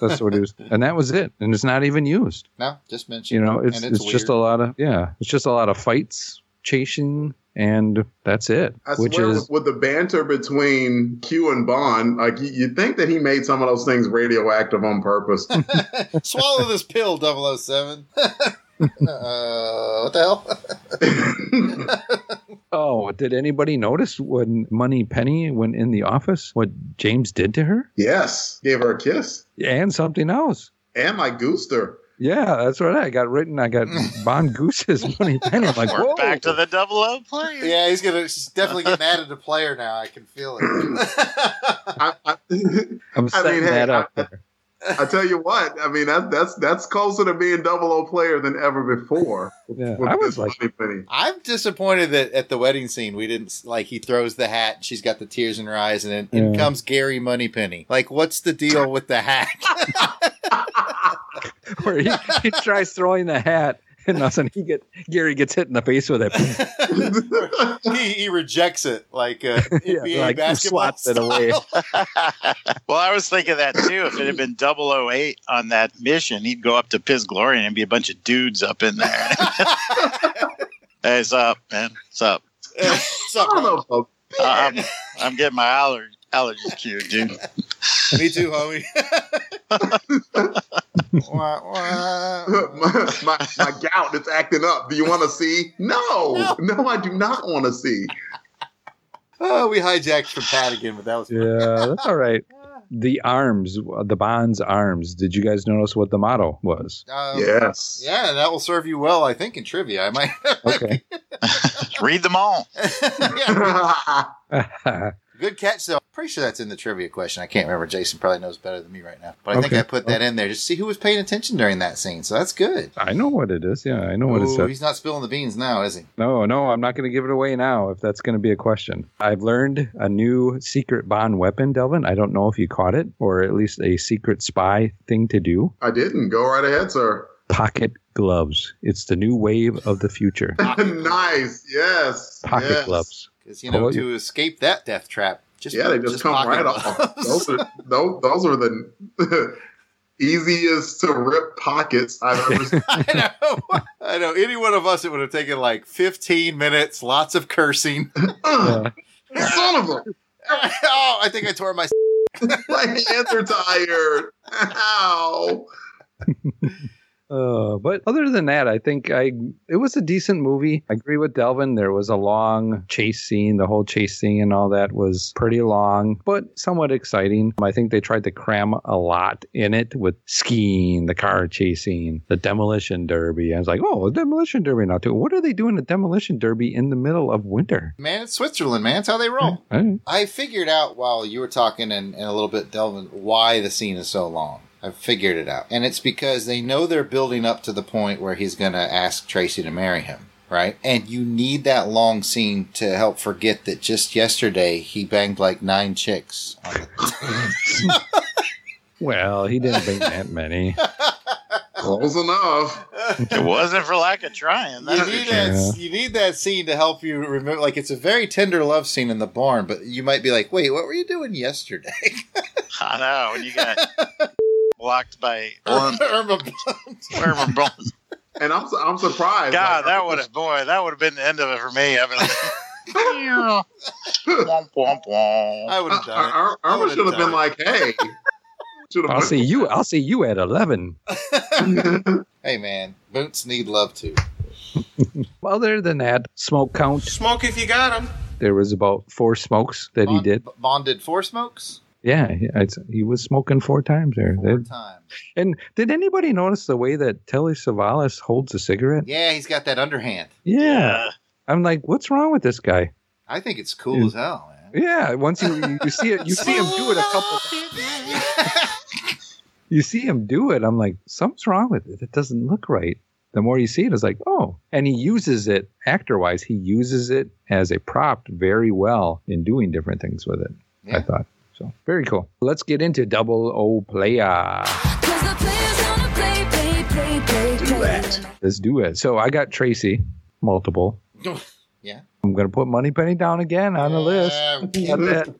That's what it was. And that was it. And it's not even used. no, just mention. You know, it's and it's, just a lot of yeah, it's just a lot of fights, chasing, and that's it. I which swear, is with, with the banter between Q and Bond, like you, you'd think that he made some of those things radioactive on purpose. Swallow this pill, 007. uh, what the hell? oh, did anybody notice when Moneypenny went in the office what James did to her yes, gave her a kiss, and something else? and my gooster. Yeah, that's what I got written. I got Bond Goose's Money Penny. I'm like, We're whoa. back to the double O player. yeah, he's gonna. She's definitely getting added to player now. I can feel it. I, I, I'm I setting mean, hey, that I, up. there. I tell you what, I mean that's that's that's closer to being double O player than ever before. Yeah, with I was like, Moneypenny. I'm disappointed that at the wedding scene we didn't like. He throws the hat. and She's got the tears in her eyes, and then in comes Gary Moneypenny. Like, what's the deal with the hat? where he, he tries throwing the hat and all of a sudden he get Gary gets hit in the face with it. he, he rejects it like uh, Yeah, NBA like basketball swats it away. well, I was thinking that too. If it had been 008 on that mission, he'd go up to Piz Gloria and be a bunch of dudes up in there. hey, what's up, man? What's up? What's up, Know, uh, I'm, I'm getting my aller- allergies cured, dude. Me too, homie. Wah, wah. my, my, my gout is acting up. Do you want to see? No, no, I do not want to see. Oh, we hijacked from Pat again, but that was yeah, that's all right. The arms, the Bond's arms. Did you guys notice what the motto was? Um, Yes. Yeah, that will serve you well, I think, in trivia. I might. Okay. Read them all. Yeah, Good catch, though. Pretty sure that's in the trivia question. I can't remember. Jason probably knows better than me right now. But I think I put that in there just to see who was paying attention during that scene. So that's good. I know what it is. Yeah, I know what it Ooh, says. he's not spilling the beans now, is he? No, no, I'm not going to give it away now if that's going to be a question. I've learned a new secret Bond weapon, Delvin. I don't know if you caught it or at least a secret spy thing to do. I didn't. Go right ahead, sir. Pocket gloves. It's the new wave of the future. nice. Yes. Pocket yes. gloves. Because, you know, Oh, to escape that death trap, just Yeah, they just, come pocket right gloves. off. Those are those, those are the easiest to rip pockets I've ever seen. I know. I know. Any one of us, it would have taken like 15 minutes, lots of cursing. Ugh, Yeah. Son of a oh, I think I tore my. my hands are tired. Ow. Uh, but other than that, I think I it was a decent movie. I agree with Delvin. There was a long chase scene. The whole chase scene and all that was pretty long, but somewhat exciting. I think they tried to cram a lot in it with skiing, the car chasing, the demolition derby. I was like, oh, a demolition derby not too. What are they doing a demolition derby in the middle of winter? Man, it's Switzerland, man. It's how they roll. I figured out while you were talking and, and a little bit Delvin why the scene is so long. I figured it out. And it's because they know they're building up to the point where he's going to ask Tracy to marry him, right? And you need that long scene to help forget that just yesterday he banged like nine chicks. On Well, he didn't bang that many. Close enough. It wasn't for lack of trying. You need that. sure. You need that scene to help you remember. Like it's a very tender love scene in the barn, but you might be like, "Wait, what were you doing yesterday?" I know when you got blocked by Irma, Irma Irma Bunt. And I'm I'm surprised. God, Like, that would have boy, that would have been the end of it for me. I'd be like, womp, womp, womp. I would have done it. Ar- I Irma would've should have been it. like, "Hey, I'll see you. I'll see you at eleven. Hey man, boots need love too. Other than that, smoke count. Smoke if you got them. There was about four smokes that he did. Bond did four smokes. Yeah, he, it's, he was smoking four times there. Four They- times. And did anybody notice the way that Telly Savalas holds a cigarette? Yeah, he's got that underhand. Yeah. I'm like, what's wrong with this guy? I think it's cool as hell, man. Yeah, once you you, you see it, you see him do it a couple. Times. You see him do it. I'm like, something's wrong with it. It doesn't look right. The more you see it, it's like, oh, and he uses it actor wise. He uses it as a prop very well in doing different things with it. I thought so. Very cool. Let's get into Double O Playa. Do that. Let's do it. So I got Tracy, multiple. Yeah. I'm gonna put Moneypenny down again on the list. Yeah. Got that.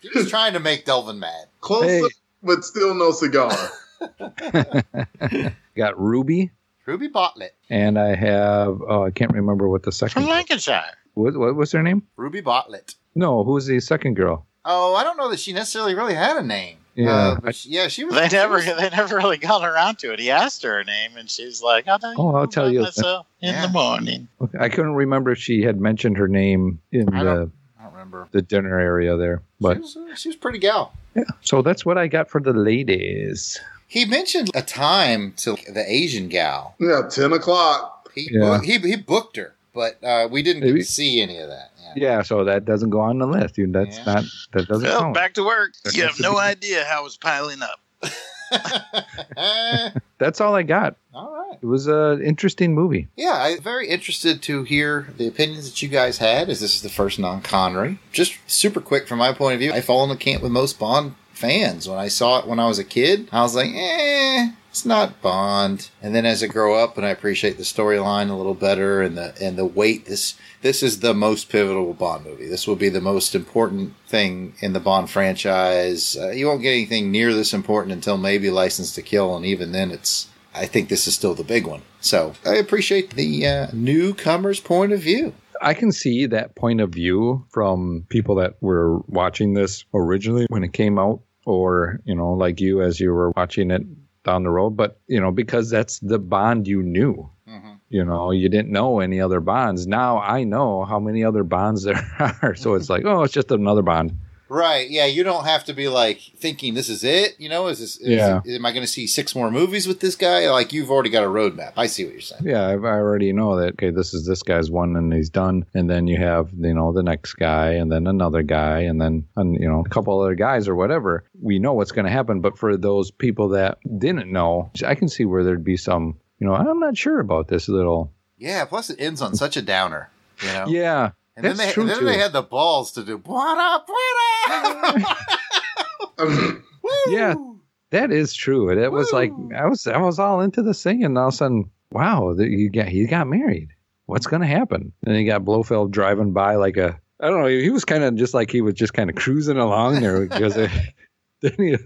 He was trying to make Delvin mad. close, Hey. but still no cigar." got Ruby, Ruby Bartlett. and I have oh I can't remember what the second From. Lancashire. What, what was her name? Ruby Bartlett. No, who's the second girl? Oh, I don't know that she necessarily really had a name. Yeah. Uh, but she, yeah, she was. They never, was- they never really got around to it. He asked her her name, and she's like, "I'll tell you, Oh, I'll tell you. myself in Yeah. the morning." Okay, I couldn't remember if she had mentioned her name in I the don't- I don't remember. the dinner area there, She but was, uh, she was pretty gal. yeah. So that's what I got for the ladies. He mentioned a time to the Asian gal. Yeah, ten o'clock. He Yeah. book- he, he booked her, but uh, we didn't get to see any of that. Yeah. Yeah, so that doesn't go on the list. Dude, that's Yeah. not that doesn't Well, count. back to work. That You have no be- idea how it's piling up. That's all I got. All right. It was an interesting movie. Yeah, I'm very interested to hear the opinions that you guys had, as this is the first non Connery. Just super quick from my point of view, I fall in the camp with most Bond fans. When I saw it when I was a kid, I was like, eh, it's not Bond. And then as I grow up and I appreciate the storyline a little better and the and the weight this this is the most pivotal Bond movie. This will be the most important thing in the Bond franchise. Uh, you won't get anything near this important until maybe License to Kill, and even then, it's. I think this is still the big one. So I appreciate the uh, newcomer's point of view. I can see that point of view from people that were watching this originally when it came out, or, you know, like you as you were watching it down the road. But, you know, because that's the bond you knew. Mm-hmm. You know, you didn't know any other bonds. Now I know how many other bonds there are. So it's like, oh, it's just another bond. Right. Yeah. You don't have to be like thinking this is it. You know, is this? Is, Yeah. Am I going to see six more movies with this guy? Like you've already got a roadmap. I see what you're saying. Yeah, I've- I already know that. Okay, this is this guy's one, and he's done. And then you have you know the next guy, and then another guy, and then and, you know a couple other guys or whatever. We know what's going to happen. But for those people that didn't know, I can see where there'd be some. You know, I'm not sure about this little. Yeah. Plus, it ends on such a downer. You know. Yeah, And then, that's they, true and then too. they had the balls to do what up, what up. yeah, that is true. And it was like I was I was all into the singing. and all of a sudden, wow, the- you got he got married. What's going to happen? And he got Blofeld driving by like a I don't know. He was kind of just like he was just kind of cruising along there because it, then he,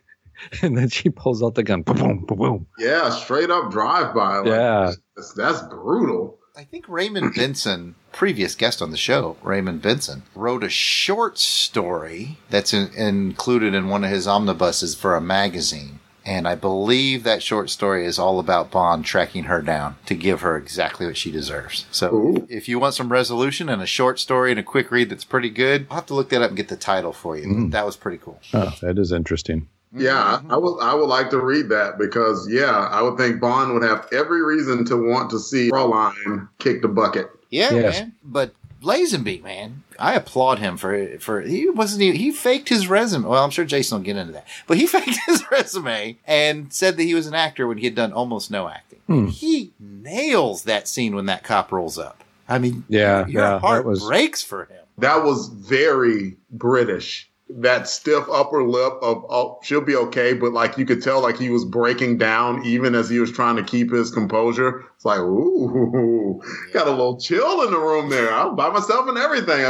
and then she pulls out the gun. Boom, boom, boom, boom. Yeah, straight up drive by. Like, Yeah. that's, that's brutal. I think Raymond Benson, previous guest on the show, Raymond Benson, wrote a short story that's in, included in one of his omnibuses for a magazine. And I believe that short story is all about Bond tracking her down to give her exactly what she deserves. So if you want some resolution and a short story and a quick read that's pretty good, I'll have to look that up and get the title for you. Mm. That was pretty cool. Oh, that is interesting. Yeah, I, I would I would like to read that because yeah, I would think Bond would have every reason to want to see Fraulein kick the bucket. Yeah, Yes. man. But Lazenby, man, I applaud him for for he wasn't he, he faked his resume. Well, I'm sure Jason will get into that, but he faked his resume and said that he was an actor when he had done almost no acting. Hmm. He nails that scene when that cop rolls up. I mean, Yeah, your yeah, heart was- breaks for him. That was very British. That stiff upper lip of oh she'll be okay, but like you could tell like he was breaking down even as he was trying to keep his composure. It's like, ooh, got a little chill in the room there. I'm by myself and everything.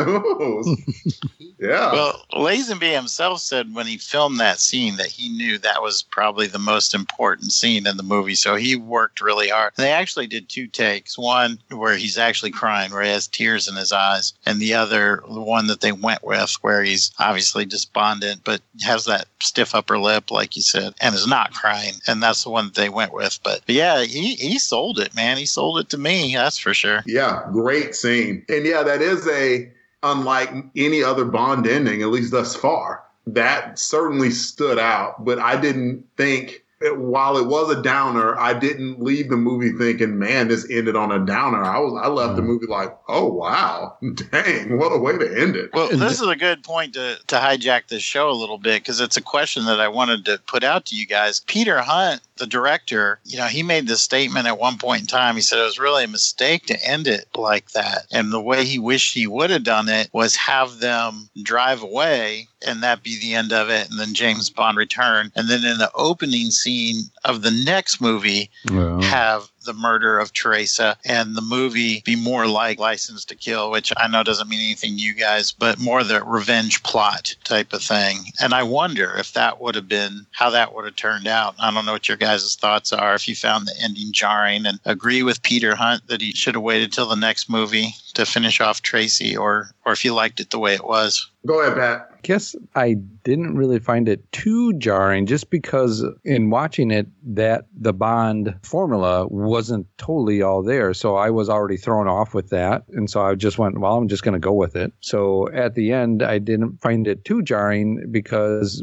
Yeah. Well, Lazenby himself said when he filmed that scene that he knew that was probably the most important scene in the movie. So he worked really hard. They actually did two takes one where he's actually crying, where he has tears in his eyes, and the other, the one that they went with, where he's obviously despondent, but has that stiff upper lip, like you said, and is not crying. And that's the one that they went with. But, but yeah, he, he sold it, man. He sold it to me, that's for sure. Yeah, great scene. And yeah, that is a unlike any other Bond ending, at least thus far. That certainly stood out, but I didn't think while it was a downer, I didn't leave the movie thinking, "Man, this ended on a downer." I was I left the mm. movie like, "Oh wow, dang, what a way to end it." Well, this is a good point to, to hijack this show a little bit because it's a question that I wanted to put out to you guys. Peter Hunt, the director, you know, he made this statement at one point in time. He said it was really a mistake to end it like that. And the way he wished he would have done it was have them drive away and that be the end of it. And then James Bond return. And then in the opening scene of the next movie, have the murder of Teresa and the movie be more like License to Kill, which I know doesn't mean anything to you guys, but more the revenge plot type of thing. And I wonder if that would have been how that would have turned out. I don't know what your guys' thoughts are. If you found the ending jarring and agree with Peter Hunt that he should have waited till the next movie to finish off Tracy, or or if you liked it the way it was. Go ahead, Pat. I guess I didn't really find it too jarring just because in watching it that the Bond formula wasn't totally all there. So I was already thrown off with that. And so I just went, well, I'm just going to go with it. So at the end, I didn't find it too jarring because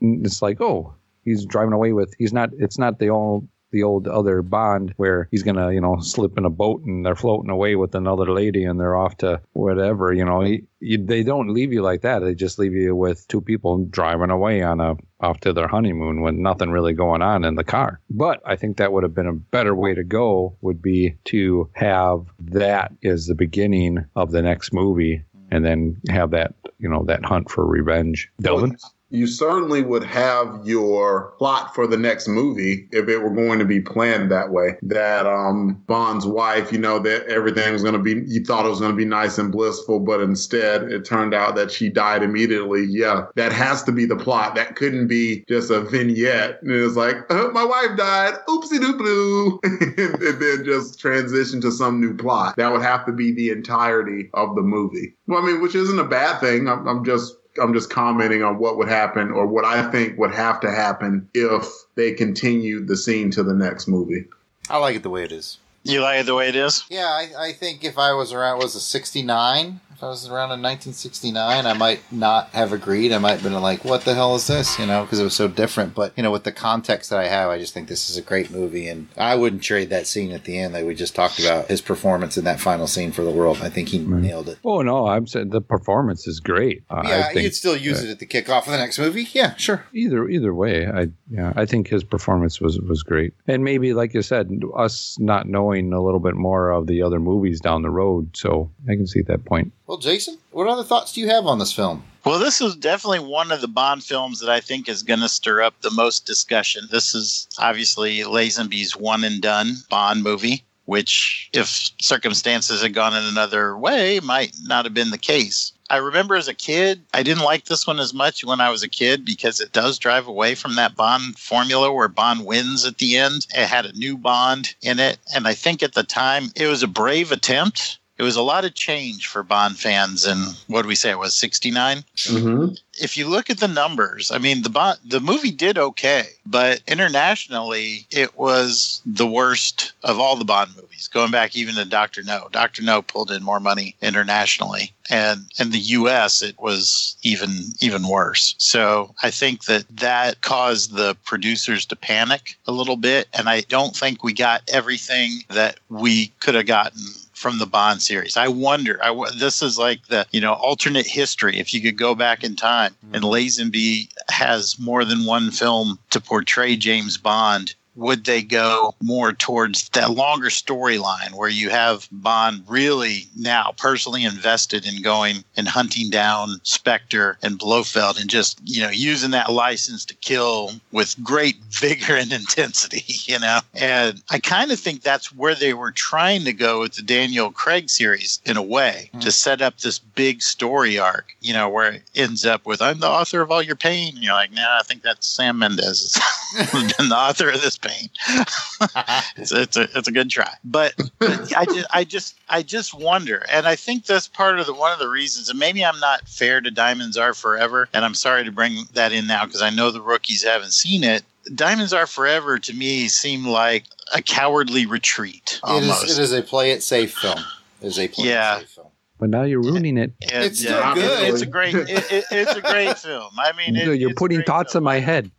it's like, oh, he's driving away with, he's not, it's not the old, the old other Bond where he's gonna, you know, slip in a boat and they're floating away with another lady and they're off to whatever. You know, he, you, they don't leave you like that. They just leave you with two people driving away on a off to their honeymoon with nothing really going on in the car. But I think that would have been a better way to go. Would be to have that as the beginning of the next movie. And then have that, you know, that hunt for revenge. Delvin? You certainly would have your plot for the next movie if it were going to be planned that way. That um, Bond's wife, you know, that everything was going to be, you thought it was going to be nice and blissful, but instead it turned out that she died immediately. Yeah, that has to be the plot. That couldn't be just a vignette. And it's like, uh, my wife died. Oopsie doop and, and then just transition to some new plot. That would have to be the entirety of the movie. Well, I mean, which isn't a bad thing. I'm, I'm just I'm just commenting on what would happen or what I think would have to happen if they continued the scene to the next movie. I like it the way it is. You like it the way it is? Yeah, I, I think if I was around, was a 69? If I was around in 1969, I might not have agreed. I might have been like, what the hell is this? You know, because it was so different. But, you know, with the context that I have, I just think this is a great movie. And I wouldn't trade that scene at the end that we just talked about, his performance in that final scene for the world. I think he nailed it. Oh no, I'm saying the performance is great. Uh, I Yeah, think you'd still use that it at the kickoff of the next movie. Yeah, sure. Either either way, I yeah, I think his performance was was great. And maybe, like you said, us not knowing a little bit more of the other movies down the road, so I can see that point. Well, Jason, what other thoughts do you have on this film? Well, this is definitely one of the Bond films that I think is going to stir up the most discussion. This is obviously Lazenby's one and done Bond movie, which, if circumstances had gone in another way, might not have been the case. I remember as a kid, I didn't like this one as much when I was a kid because it does drive away from that Bond formula where Bond wins at the end. It had a new Bond in it. And I think at the time it was a brave attempt. It was a lot of change for Bond fans in what do we say it was 69? Mm-hmm. if you look at the numbers, I mean the Bond, the movie did okay, but internationally it was the worst of all the Bond movies. Going back even to Doctor No, Doctor No pulled in more money internationally, and in the U.S. it was even even worse. So I think that that caused the producers to panic a little bit, and I don't think we got everything that we could have gotten from the Bond series. I wonder. I this is like the you know alternate history. If you could go back in time, and mm-hmm. Lazenby has more than one film to portray James Bond. Would they go more towards that longer storyline where you have Bond really now personally invested in going and hunting down Spectre and Blofeld and just, you know, using that license to kill with great vigor and intensity, you know? And I kind of think that's where they were trying to go with the Daniel Craig series in a way hmm. to set up this big story arc, you know, where it ends up with, I'm the author of all your pain. And you're like, nah, I think that's Sam Mendes been the author of this pain. it's, it's, a, it's a good try. But, but I just, I just, I just wonder. And I think that's part of the, one of the reasons, and maybe I'm not fair to Diamonds Are Forever. And I'm sorry to bring that in now because I know the rookies haven't seen it. Diamonds Are Forever to me seem like a cowardly retreat. Almost. is, it is a play it safe film. It is a play Yeah. it safe film. But now you're ruining it. And, It's still uh, good. It's a great. It, it, it's a great film. I mean, it, you're it's putting thoughts film. in my head.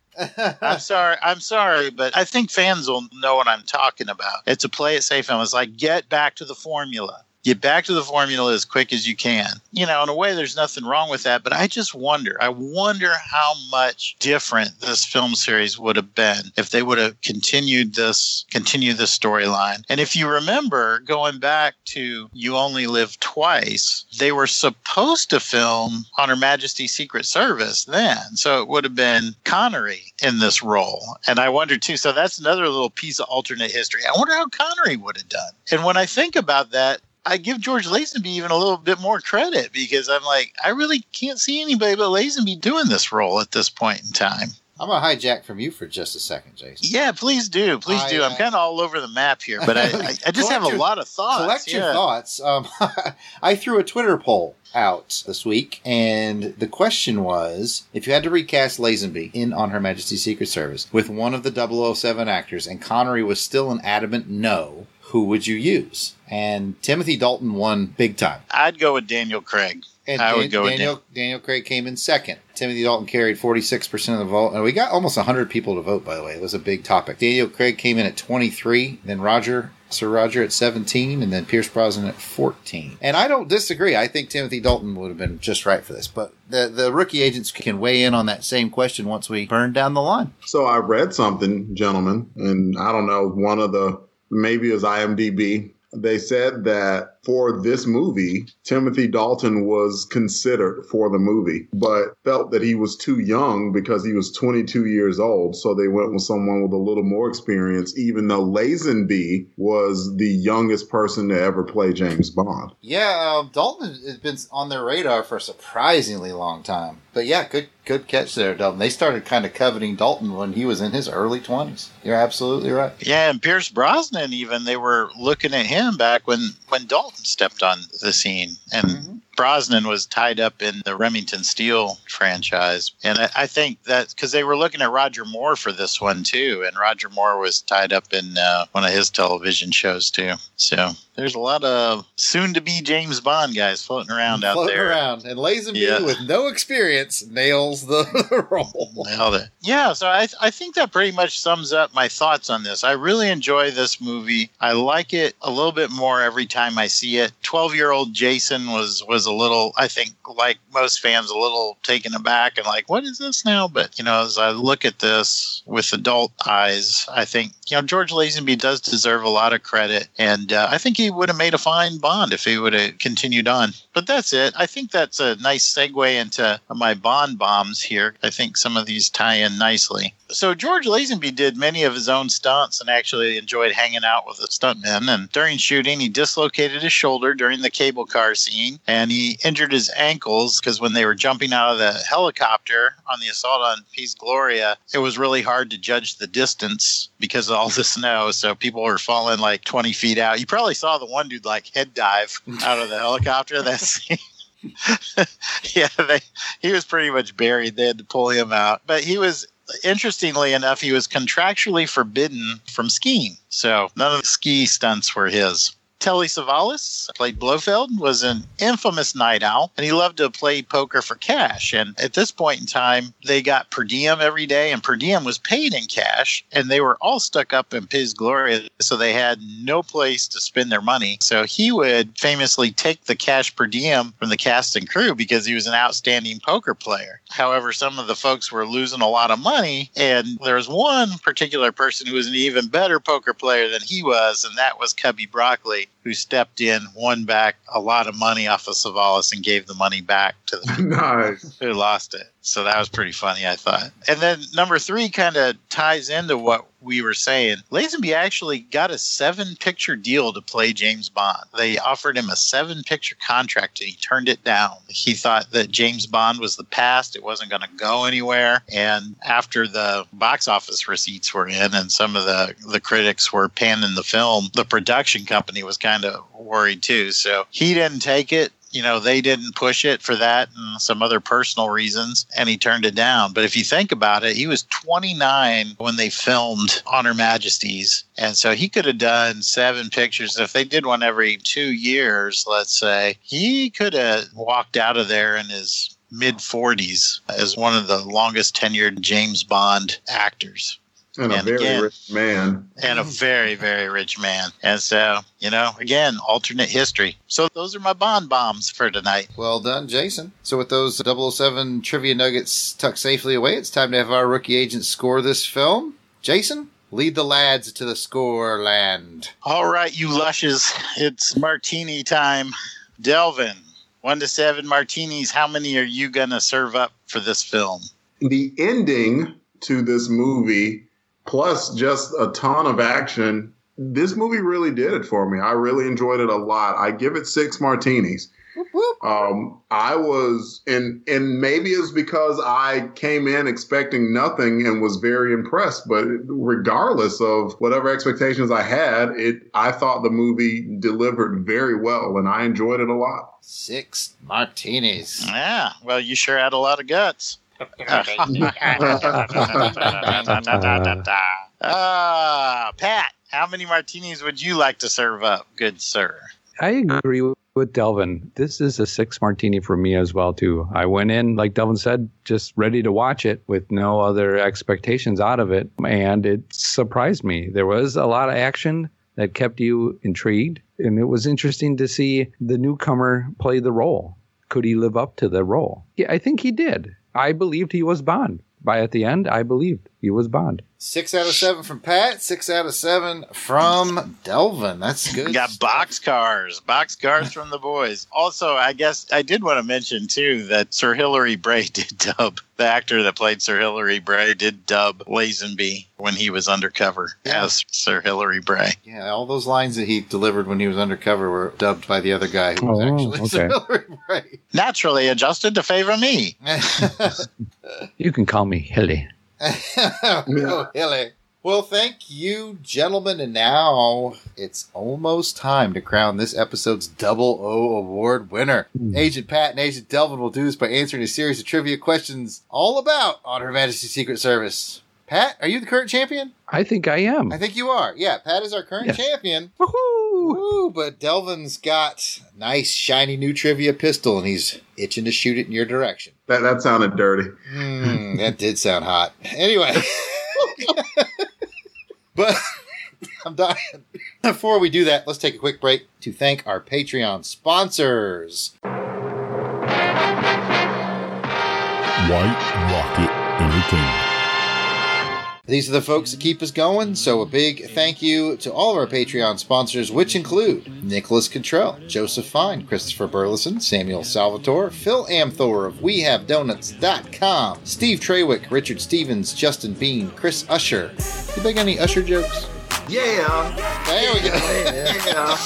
I'm sorry. I'm sorry, but I think fans will know what I'm talking about. It's a play it safe film. It's like get back to the formula. Get back to the formula as quick as you can. You know, in a way, there's nothing wrong with that. But I just wonder. I wonder how much different this film series would have been if they would have continued this, continued this storyline. And if you remember, going back to "You Only Live Twice," they were supposed to film on Her Majesty's Secret Service then, so it would have been Connery in this role. And I wonder too. So that's another little piece of alternate history. I wonder how Connery would have done. And when I think about that. I give George Lazenby even a little bit more credit because I'm like, I really can't see anybody but Lazenby doing this role at this point in time. I'm going to hijack from you for just a second, Jason. Yeah, please do. Please I, do. I'm kind of all over the map here, but I, I, I just have a your- lot of thoughts. Collect your thoughts. Um, I threw a Twitter poll out this week, and the question was if you had to recast Lazenby in On Her Majesty's Secret Service with one of the 007 actors, and Connery was still an adamant no, who would you use? And Timothy Dalton won big time. I'd go with Daniel Craig. And I would Dan- go with Daniel, Daniel Craig came in second. Timothy Dalton carried 46% of the vote. And we got almost 100 people to vote, by the way. It was a big topic. Daniel Craig came in at 23, then Roger, Sir Roger at 17, and then Pierce Brosnan at 14. And I don't disagree. I think Timothy Dalton would have been just right for this. But the, the rookie agents can weigh in on that same question once we burn down the line. So I read something, gentlemen, and I don't know, one of the maybe it was IMDb. They said that for this movie, Timothy Dalton was considered for the movie, but felt that he was too young because he was 22 years old. So they went with someone with a little more experience, even though Lazenby was the youngest person to ever play James Bond. Yeah, uh, Dalton has been on their radar for a surprisingly long time. But yeah, good good catch there, Dalton. They started kind of coveting Dalton when he was in his early twenties. You're absolutely right. Yeah, and Pierce Brosnan even they were looking at him back when when Dalton stepped on the scene, and mm-hmm. Brosnan was tied up in the Remington Steele franchise, and I, I think that because they were looking at Roger Moore for this one too, and Roger Moore was tied up in uh, one of his television shows too. So there's a lot of soon-to-be James Bond guys floating around out Floating there. around, and Lazenby Yeah. with no experience nails the, the role. Nailed it. Yeah, so I, I think that pretty much sums up my thoughts on this. I really enjoy this movie. I like it a little bit more every time I see it. Twelve year old Jason was was a little, I think, like most fans, a little taken aback and like, what is this now? But you know, as I look at this with adult eyes, I think you know George Lazenby does deserve a lot of credit, and uh, I think he would have made a fine Bond if he would have continued on. But that's it. I think that's a nice segue into my Bond bombs here. I think some of these tie in nicely. So George Lazenby did many of his own stunts and actually enjoyed hanging out with the stuntmen. And during shooting, he dislocated his shoulder during the cable car scene, and he injured his ankles because when they were jumping out of the helicopter on the assault on Piz Gloria, it was really hard to judge the distance because of all the snow. So people were falling like 20 feet out. You probably saw the one dude like head dive out of the helicopter. That scene. yeah, they, he was pretty much buried. They had to pull him out. But he was, interestingly enough, he was contractually forbidden from skiing. So none of the ski stunts were his. Telly Savalas played Blofeld, was an infamous night owl, and he loved to play poker for cash. And at this point in time, they got per diem every day, and per diem was paid in cash, and they were all stuck up in Piz Gloria, so they had no place to spend their money. So he would famously take the cash per diem from the cast and crew because he was an outstanding poker player. However, some of the folks were losing a lot of money, and there was one particular person who was an even better poker player than he was, and that was Cubby Broccoli, right who stepped in, won back a lot of money off of Savalas, and gave the money back to the nice. who lost it. So that was pretty funny, I thought. And then number three kind of ties into what we were saying. Lazenby actually got a seven picture deal to play James Bond. They offered him a seven picture contract and he turned it down. He thought that James Bond was the past, it wasn't going to go anywhere. And after the box office receipts were in and some of the, the critics were panning the film, the production company was kind of worried too. So he didn't take it you know, they didn't push it for that and some other personal reasons, and he turned it down. But if you think about it, he was 29 when they filmed Honor Her Majesty's. And so he could have done seven pictures. If they did one every two years, let's say, he could have walked out of there in his mid 40s as one of the longest tenured James Bond actors And a very again- rich man. and a very, very rich man. And so, you know, again, alternate history. So those are my Bond bombs for tonight. Well done, Jason. So with those 007 trivia nuggets tucked safely away, it's time to have our rookie agent score this film. Jason, lead the lads to the score land. All right, you lushes, it's martini time. Delvin, one to seven martinis. How many are you going to serve up for this film? The ending to this movie, plus just a ton of action, this movie really did it for me. I really enjoyed it a lot. I give it six martinis. Um, I was, and and maybe it's because I came in expecting nothing and was very impressed. But regardless of whatever expectations I had, it I thought the movie delivered very well, and I enjoyed it a lot. Six martinis. Yeah, well, you sure had a lot of guts. Ah, Pat, how many martinis would you like to serve up, good sir? I agree with- Delvin. This is a six martini for me as well too. I went in, like Delvin said, just ready to watch it with no other expectations out of it, and it surprised me. There was a lot of action that kept you intrigued, and it was interesting to see the newcomer play the role. Could he live up to the role? Yeah, I think he did. I believed he was Bond. By at the end, I believed he was Bond. Six out of seven from Pat. Six out of seven from Delvin. That's good. We got box cars, box cars from the boys. Also, I guess I did want to mention too that Sir Hilary Bray did dub the actor that played Sir Hilary Bray did dub Lazenby when he was undercover Yeah. as Sir Hilary Bray. Yeah, all those lines that he delivered when he was undercover were dubbed by the other guy who was Oh, actually okay. Sir Hilary Bray. Naturally adjusted to favor me. You can call me Hilly. Oh, Hilly. Well, thank you, gentlemen. And now it's almost time to crown this episode's Double O Award winner. Hmm. Agent Pat and Agent Delvin will do this by answering a series of trivia questions all about On Her Majesty's Secret Service. Pat, are you the current champion? I think I am. I think you are. Yeah, Pat is our current Yes. champion. Woohoo! But Delvin's got a nice, shiny new trivia pistol, and he's itching to shoot it in your direction. That that sounded dirty. Hmm, that did sound hot. Anyway. but I'm dying. Before we do that, let's take a quick break to thank our Patreon sponsors. White Rocket Entertainment. These are the folks that keep us going, so a big thank you to all of our Patreon sponsors, which include Nicholas Cottrell, Joseph Fine, Christopher Burleson, Samuel Salvatore, Phil Amthor of WeHaveDonuts.com, Steve Trawick, Richard Stevens, Justin Bean, Chris Usher. You make any Usher jokes? Yeah. There we go. Yeah.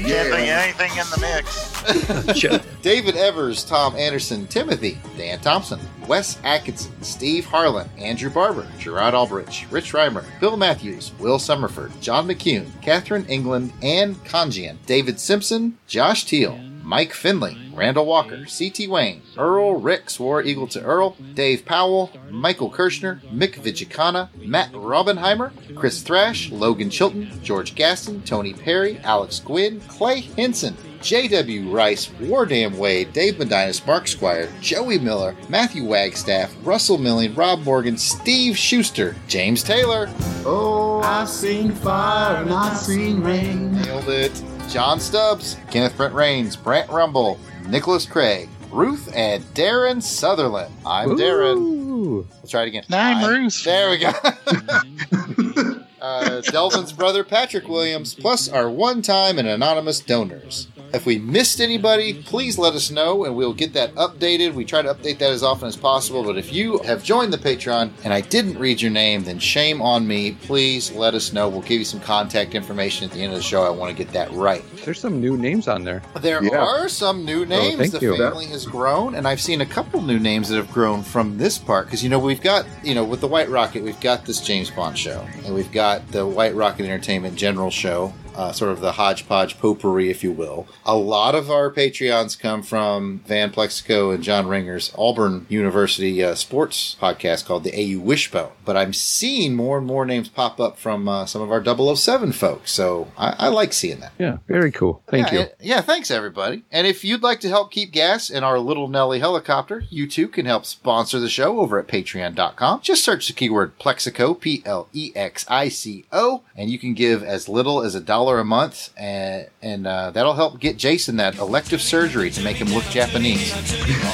Yeah. Can't think of anything in the mix. David Evers, Tom Anderson, Timothy, Dan Thompson, Wes Atkinson, Steve Harlan, Andrew Barber, Gerard Albridge, Rich Reimer, Bill Matthews, Will Summerford, John McCune, Catherine England, Ann Congian, David Simpson, Josh Teal, Mike Finley, Randall Walker, C.T. Wayne, Earl Ricks, War Eagle to Earl, Dave Powell, Michael Kirshner, Mick Vigicana, Matt Robbenheimer, Chris Thrash, Logan Chilton, George Gaston, Tony Perry, Alex Gwynn, Clay Henson, J.W. Rice, Wardam Wade, Dave Medinas, Mark Squire, Joey Miller, Matthew Wagstaff, Russell Milling, Rob Morgan, Steve Schuster, James Taylor, Oh, I've seen fire and I've seen rain. Nailed it. John Stubbs, Kenneth Brent Rains, Brant Rumble, Nicholas Craig, Ruth, and Darren Sutherland. I'm Darren. Let's try it again. I'm Ruth. There we go. uh, Delvin's brother Patrick Williams, plus our one time and anonymous donors. If we missed anybody, please let us know and we'll get that updated. We try to update that as often as possible. But if you have joined the Patreon and I didn't read your name, then shame on me. Please let us know. We'll give you some contact information at the end of the show. I want to get that right. There's some new names on there. There Yeah. are some new oh, names. thank the you. family has grown, and I've seen a couple new names that have grown from this part. Because you know we've got you know with the White Rocket, we've got this James Bond show, and we've got the White Rocket Entertainment General show. Uh, sort of the hodgepodge potpourri, if you will. A lot of our Patreons come from Van Plexico and John Ringer's Auburn University uh, sports podcast called the AU Wishbone. But I'm seeing more and more names pop up from uh, some of our 007 folks. So I, I like seeing that. Yeah, very cool. Thank yeah, you. yeah, thanks everybody. And if you'd like to help keep gas in our little Nelly helicopter, you too can help sponsor the show over at patreon.com. Just search the keyword Plexico, P L E X I C O, and you can give as little as a dollar a month, and, and uh, that'll help get Jason that elective surgery to make him look Japanese.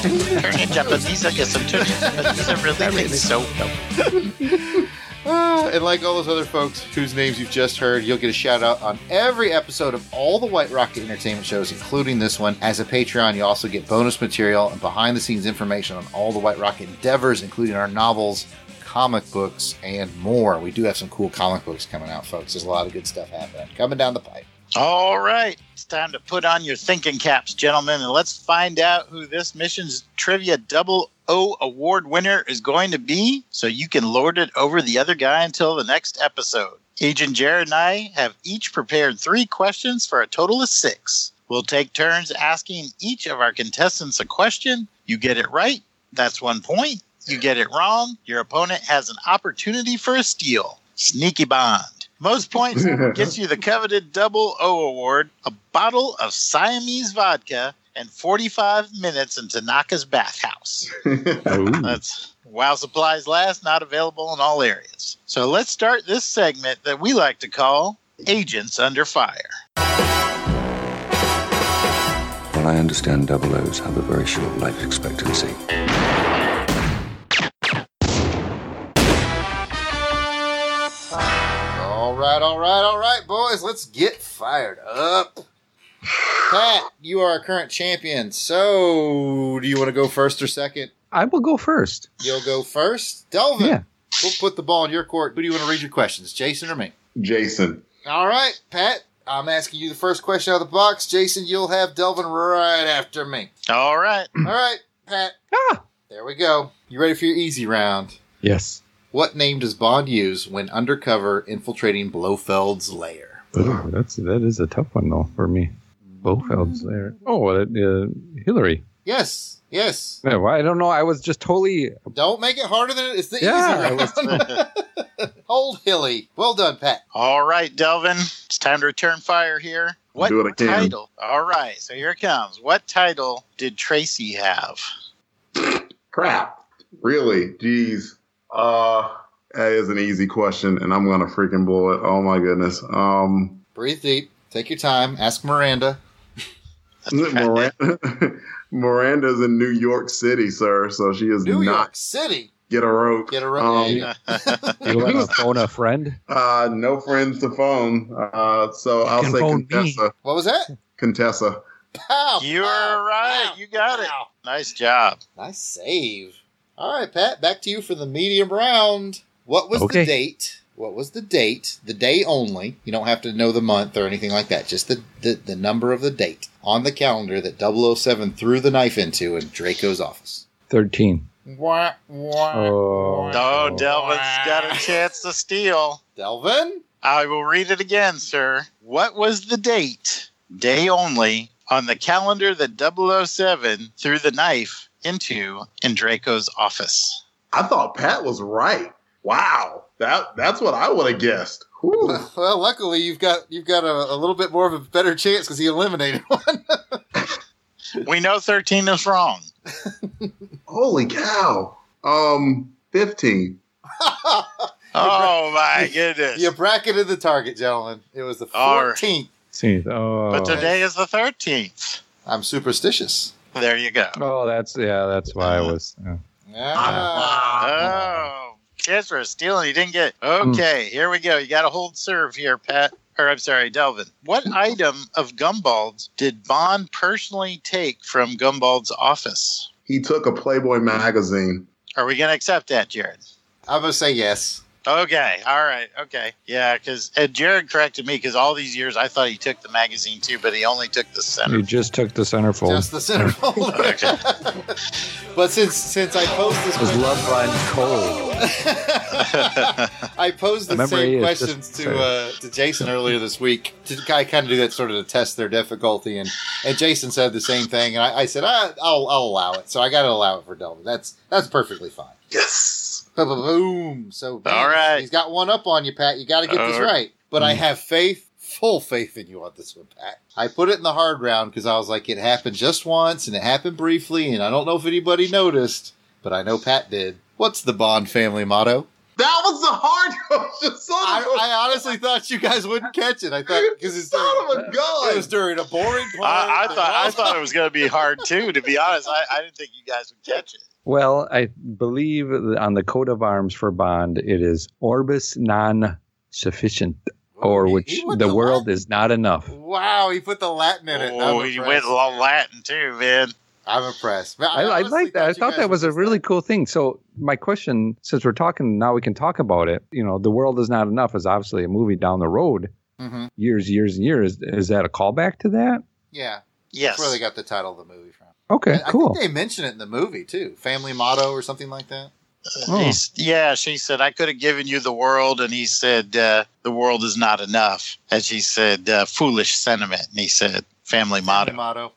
Turning Japanese, I guess I'm turning Japanese. Really think so. Ah, and like all those other folks whose names you've just heard, you'll get a shout out on every episode of all the White Rocket Entertainment shows, including this one. As a Patreon, you also get bonus material and behind the scenes information on all the White Rocket endeavors, including our novels, comic books, and more. We do have some cool comic books coming out, folks. There's a lot of good stuff happening coming down the pipe. All right. It's time to put on your thinking caps, gentlemen, and let's find out who this mission's trivia double O award winner is going to be so you can lord it over the other guy until the next episode. Agent Jared and I have each prepared three questions for a total of six. We'll take turns asking each of our contestants a question. You get it right, that's one point. You get it wrong, your opponent has an opportunity for a steal. Sneaky Bond. Most points gets you the coveted double O award, a bottle of Siamese vodka, and 45 minutes in Tanaka's bathhouse. That's while supplies last, not available in all areas. So let's start this segment that we like to call Agents Under Fire. Well, I understand double O's have a very short life expectancy. Right, all right, all right, boys. Let's get fired up. Pat, you are our current champion. So, do you want to go first or second? I will go first. You'll go first. Delvin, Yeah. we'll put the ball in your court. Who do you want to read your questions, Jason or me? Jason. All right, Pat, I'm asking you the first question out of the box. Jason, you'll have Delvin right after me. All right. All right, Pat. Ah. There we go. You ready for your easy round? Yes. What name does Bond use when undercover infiltrating Blofeld's lair? Ooh, that's that is a tough one though for me. Bofeld's there. Oh, uh, uh, Hillary. Yes, yes. Yeah, well, I don't know. I was just totally. Don't make it harder than it is. The Yeah, easy round. Hold Hilly. Well done, Pat. All right, Delvin. It's time to return fire here. What Do what I can. title? All right, so here it comes. What title did Tracy have? Crap. Really? Jeez. Uh, that is an easy question, and I'm gonna freaking blow it. Oh my goodness. Um, Breathe deep. Take your time. Ask Miranda. Miranda, Miranda's in New York City, sir. So she is New not York City. get a rope. Get a rope. Um, Yeah, you You want to phone a friend? Uh, no friends to phone. Uh, so I'll say phone me. Contessa. What was that? Contessa. Pow, You're pow, right. pow, You got it. Nice job. Nice save. All right, Pat. Back to you for the medium round. What was Okay. the date? What was the date? The day only. You don't have to know the month or anything like that. Just the, the, the number of the date on the calendar that 007 threw the knife into in Draco's office. Thirteen. Wah, wah, Oh. Oh, Delvin's got a chance to steal. Delvin? I will read it again, sir. What was the date, day only, on the calendar that 007 threw the knife into in Draco's office? I thought Pat was right. Wow. That that's what I would have guessed. Whew. Well, luckily you've got you've got a, a little bit more of a better chance because he eliminated one. We know 13 is wrong. Holy cow. Um, fifteen. Oh, my goodness. you bracketed the target, gentlemen. It was the 14th. See. Oh. But today is the 13th. I'm superstitious. There you go. Oh, that's yeah. That's why I was. yeah. Ah. Oh, chance for a you didn't get. Okay, here we go. You got to hold serve here, Pat. Or I'm sorry, Delvin. What item of Gumbold's did Bond personally take from Gumbold's office? He took a Playboy magazine. Are we going to accept that, Jared? I'm going to say yes. Okay, all right, okay. Yeah, because Jared corrected me because all these years I thought he took the magazine too, but he only took the center. He just took the centerfold. Just the centerfold. Okay. but since since I posed this His question, love runs cold. I posed the Memory same questions just- to uh, to Jason earlier this week to I kind of do that sort of to test their difficulty, and and Jason said the same thing, and I, I said I, I'll I'll allow it, so I got to allow it for Delvin. That's that's perfectly fine. Yes. Boom. So All right. he's got one up on you, Pat. You got to get this right. right. But I mm. have faith, full faith in you on this one, Pat. I put it in the hard round because I was like, it happened just once and it happened briefly, and I don't know if anybody noticed, but I know Pat did. What's the Bond family motto? That was the hard question. Son I, of a I honestly thought you guys wouldn't catch it. I thought because it's son during, of a gun. it was during a boring part. I, I thought I thought it was going to be hard too. To be honest, I, I didn't think you guys would catch it. Well, I believe on the coat of arms for Bond, it is orbis non sufficit, or which he went the the world Latin. is not enough. Wow, he put the Latin in it. Oh, he went all Latin too, man. I'm impressed. I, I honestly like that. I thought that was a really that. cool thing. So, my question, since we're talking now, we can talk about it. You know, the world is not enough is obviously a movie down the road, Mhm. years, years, and years. Is that a callback to that? Yeah, Yes. that's where they got the title of the movie from. Okay, I cool. think they mention it in the movie too. Family motto or something like that. Oh. He's, yeah, she said, I could have given you the world. And he said, uh, the world is not enough. And she said, uh, foolish sentiment. And he said, family motto. Family motto.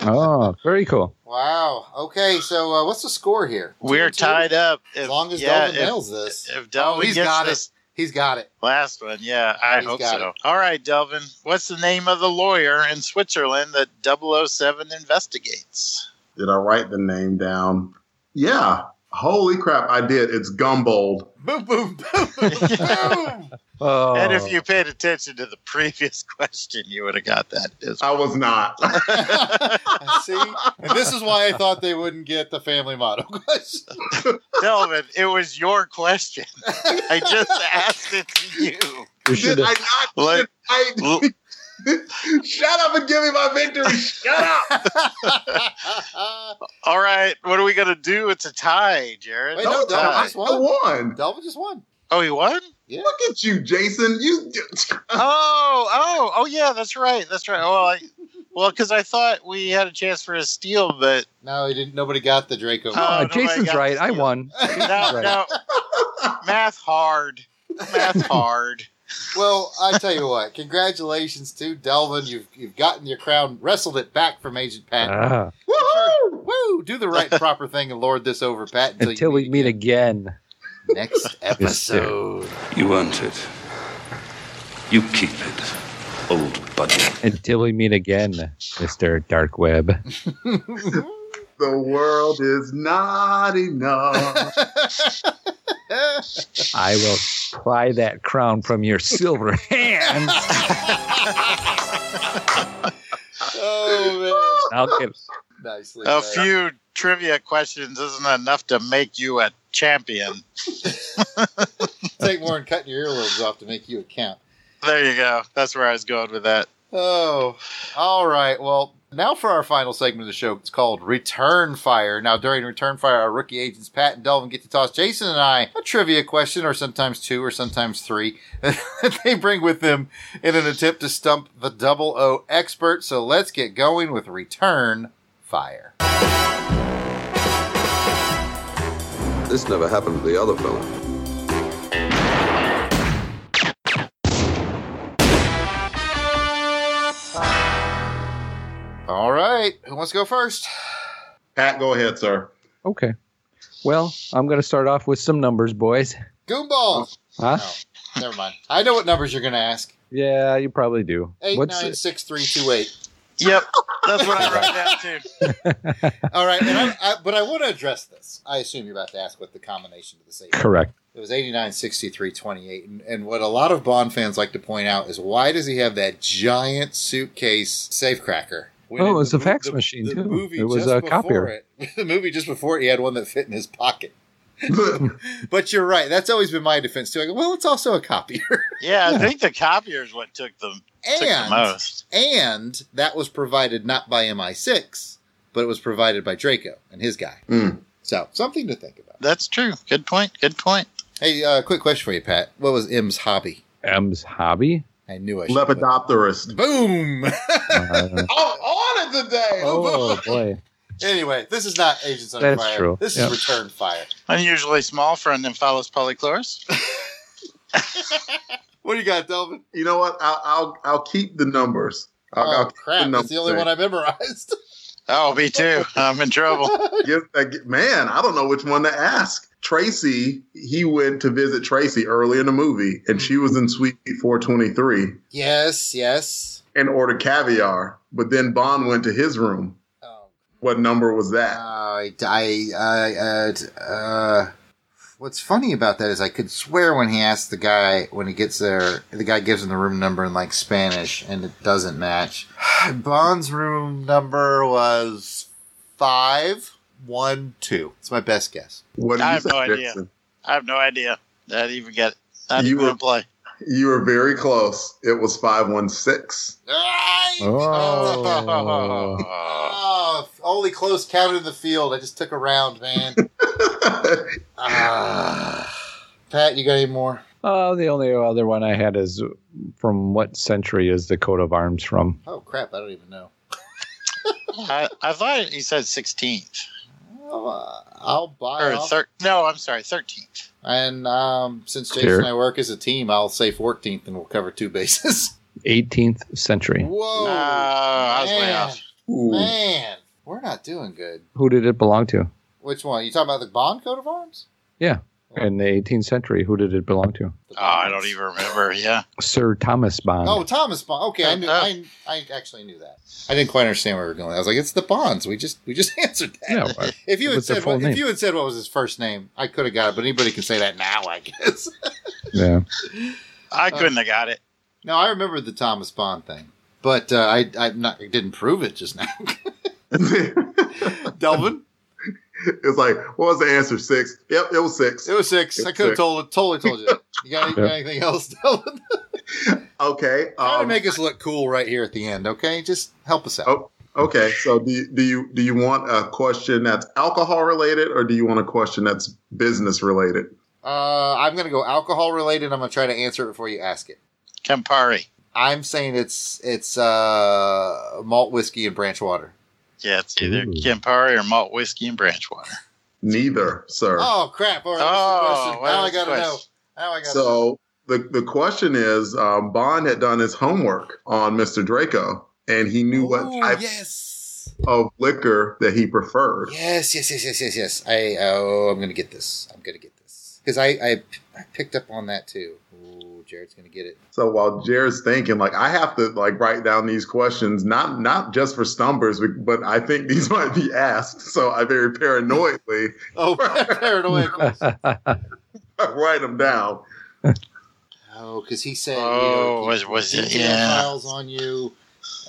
oh, very cool. Wow. Okay, so uh, what's the score here? Two We're two? tied up. If, As long as yeah, Delvin if- nails this. If Delvin oh, he's gets got this it. He's got it. last one, yeah, I He's hope got so. it. All right, Delvin, what's the name of the lawyer in Switzerland that 007 investigates? Did I write the name down? Yeah. Holy crap, I did. It's Gumbold. Boom, boom, boom, boom. Oh, And if you paid attention to the previous question, you would have got that. as I was not. See, and this is why I thought they wouldn't get the family motto question. Delvin, it was your question. I just asked it to you. You Did should I have. not? Like- I, shut up and give me my victory. Shut up. All right, what are we gonna do? It's a tie, Jared. Wait, It's no, a no, tie. that's I won. Delvin just won. Oh, he won. Yeah. Look at you, Jason. You. Oh, oh, oh, yeah, that's right. That's right. Well, I, well, because I thought we had a chance for a steal, but No, he didn't. Nobody got the Draco. Oh, Uh, nobody Jason's right. I steal. won. no, Right. no, math hard, math hard. Well, I tell you what. Congratulations to Delvin. You've you've gotten your crown, wrestled it back from Agent Pat. Ah, Woo! Woo! Do the right proper thing and lord this over, Pat. Until, until you we meet again. next sir. episode. You earned it. You keep it, old buddy. Until we meet again, Mister Dark Web. The world is not enough. I will pry that crown from your silver hands. oh man! I'll get. man, nicely. A done. few trivia questions isn't enough to make you a champion. Take more than cutting your earlobes off to make you a count. There you go. That's where I was going with that. Oh, all right. Well, now for our final segment of the show. It's called Return Fire. Now, during Return Fire, our rookie agents Pat and Delvin get to toss Jason and I a trivia question, or sometimes two, or sometimes three, that they bring with them in an attempt to stump the double O expert. So let's get going with Return Fire. This never happened to the other fella. Right. Who wants to go first? Pat, go ahead, sir. Okay. Well, I'm going to start off with some numbers, boys. Goomballs. Huh? No, never mind. I know what numbers you're going to ask. Yeah, you probably do. Eight What's nine six three two eight. Yep, that's what I wrote down too. All right, and I, I, but I want to address this. I assume you're about to ask what the combination of the save. correct? It was 89, 63, 28. And, and what a lot of Bond fans like to point out is why does he have that giant suitcase safecracker? When Oh, in it was a fax the- machine, the too. movie It was just a copier. It, the movie just before it, he had one that fit in his pocket. but you're right. That's always been my defense too. I go, well, it's also a copier. Yeah, I think the copier is what took them took the and most. and that was provided not by MI6, but it was provided by Draco and his guy. Mm. So something to think about. That's true. Good point. Good point. Hey, uh, quick question for you, Pat. What was M's hobby? M's hobby. I knew I should. Lepidopterist. Boom. Uh, Oh, on it today. oh boy. anyway, this is not Agents on That's Fire. true. This Yep. is Return Fire. Unusually small for an Nymphalis polychloros. What do you got, Delvin? You know what? I'll I'll, I'll keep the numbers. I'll, Oh I'll keep crap! That's the only one I memorized. Oh, me too. I'm in trouble. Yes, I get- man, I don't know which one to ask. Tracy, he went to visit Tracy early in the movie, and she was in Suite 423 yes, yes. and ordered caviar. But then Bond went to his room. Oh, What number was that? I, I, I, uh, uh, what's funny about that is I could swear when he asks the guy when he gets there, the guy gives him the room number in like Spanish, and it doesn't match. Bond's room number was five one two. It's my best guess. What did I have say, no idea. I have no idea. I didn't even get it. I didn't You even were- play. You were very close. It was 516. Right. Oh. Oh, only close counted in the field. I just took a round, man. ah. Pat, you got any more? Uh, the only other one I had is from what century is the coat of arms from? Oh crap! I don't even know. I, I thought he said 16th Oh, uh, I'll buy. or I'll- thir- No, I'm sorry, 13th. And um, since Jason Here. and I work as a team, I'll say 14th, and we'll cover two bases. 18th century. Whoa! No, I was way man. off. Man, we're not doing good. Who did it belong to? Which one? You talking about the Bond coat of arms? Yeah, in the 18th century, who did it belong to? The Oh, I don't even remember. Yeah. Sir Thomas Bond. Oh, Thomas Bond. Okay, I knew. Uh, I, I actually knew that. I didn't quite understand where we were going. I was like, it's the Bonds. We just we just answered that. Yeah, well, if you had said what, if you had said what was his first name, I could have got it. But anybody can say that now, I guess. yeah. I couldn't have got it. no, I remember the Thomas Bond thing, but uh, I I not I didn't prove it just now. Delvin, it's like, what was the answer? Six? Yep, it was six. it was six. It I could have six. told totally told you. You got, you got anything else, Delvin? Okay. Try to um, make us look cool right here at the end, okay? Just help us out. Oh, okay. So do you, do you do you want a question that's alcohol related, or do you want a question that's business related? Uh, I'm gonna go alcohol related. I'm gonna try to answer it before you ask it. Campari. I'm saying it's it's uh, malt whiskey and branch water. Yeah, it's either Ooh. Campari or malt whiskey and branch water. Neither, sir. Oh crap! All right, Oh, what's the question? now I gotta know. Now I gotta know. So the the question is, um, Bond had done his homework on Mr. Draco, and he knew what type yes, of liquor that he preferred. yes, yes, yes, yes, yes, yes. I oh, I'm gonna get this. I'm gonna get this because I, I I picked up on that too. Ooh, Jared's gonna get it. So while Jared's thinking, like I have to like write down these questions, not not just for stumbers, but I think these might be asked. So I very paranoidly Oh, paranoid. write them down. Oh, because he said, Oh, you know, was- keep was it- yeah. files on you.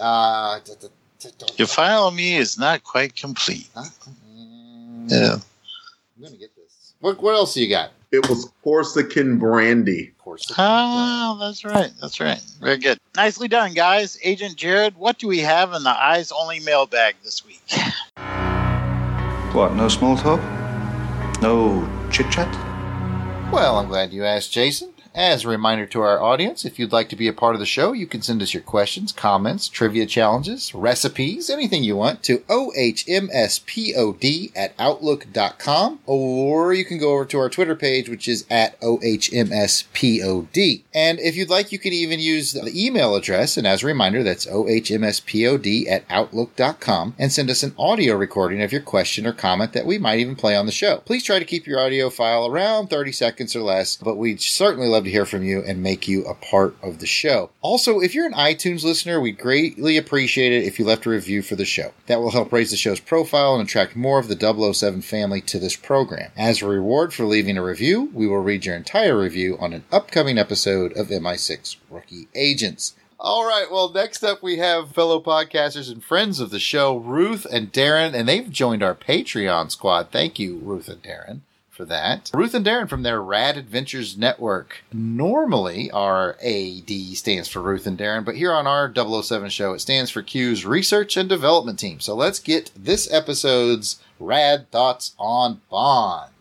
Uh, d- d- d- don't- Your file on me is not quite complete. Huh? Mm, Yeah. I'm gonna get this. What what else do you got? It was Corsican brandy. Of course. Oh, that's right. That's right. Very good. Nicely done, guys. Agent Jared, what do we have in the eyes only mailbag this week? What, no small talk? No chit chat? Well, I'm glad you asked, Jason. As a reminder to our audience, if you'd like to be a part of the show, you can send us your questions, comments, trivia challenges, recipes, anything you want to ohmspod at outlook.com, or you can go over to our Twitter page, which is at ohmspod. And if you'd like, you can even use the email address, and as a reminder, that's ohmspod at outlook.com, and send us an audio recording of your question or comment that we might even play on the show. Please try to keep your audio file around 30 seconds or less, but we'd certainly love to hear from you and make you a part of the show. Also, if you're an iTunes listener, we'd greatly appreciate it if you left a review for the show. That will help raise the show's profile and attract more of the 007 family to this program. As a reward for leaving a review, we will read your entire review on an upcoming episode of MI6 Rookie Agents. All right. Well, next up we have fellow podcasters and friends of the show, Ruth and Darren, and they've joined our Patreon squad. Thank you, Ruth and Darren, for that. Ruth and Darren from their Rad Adventures Network. Normally, RAD stands for Ruth and Darren, but here on our 007 show, it stands for Q's Research and Development Team. So let's get this episode's Rad Thoughts on Bond.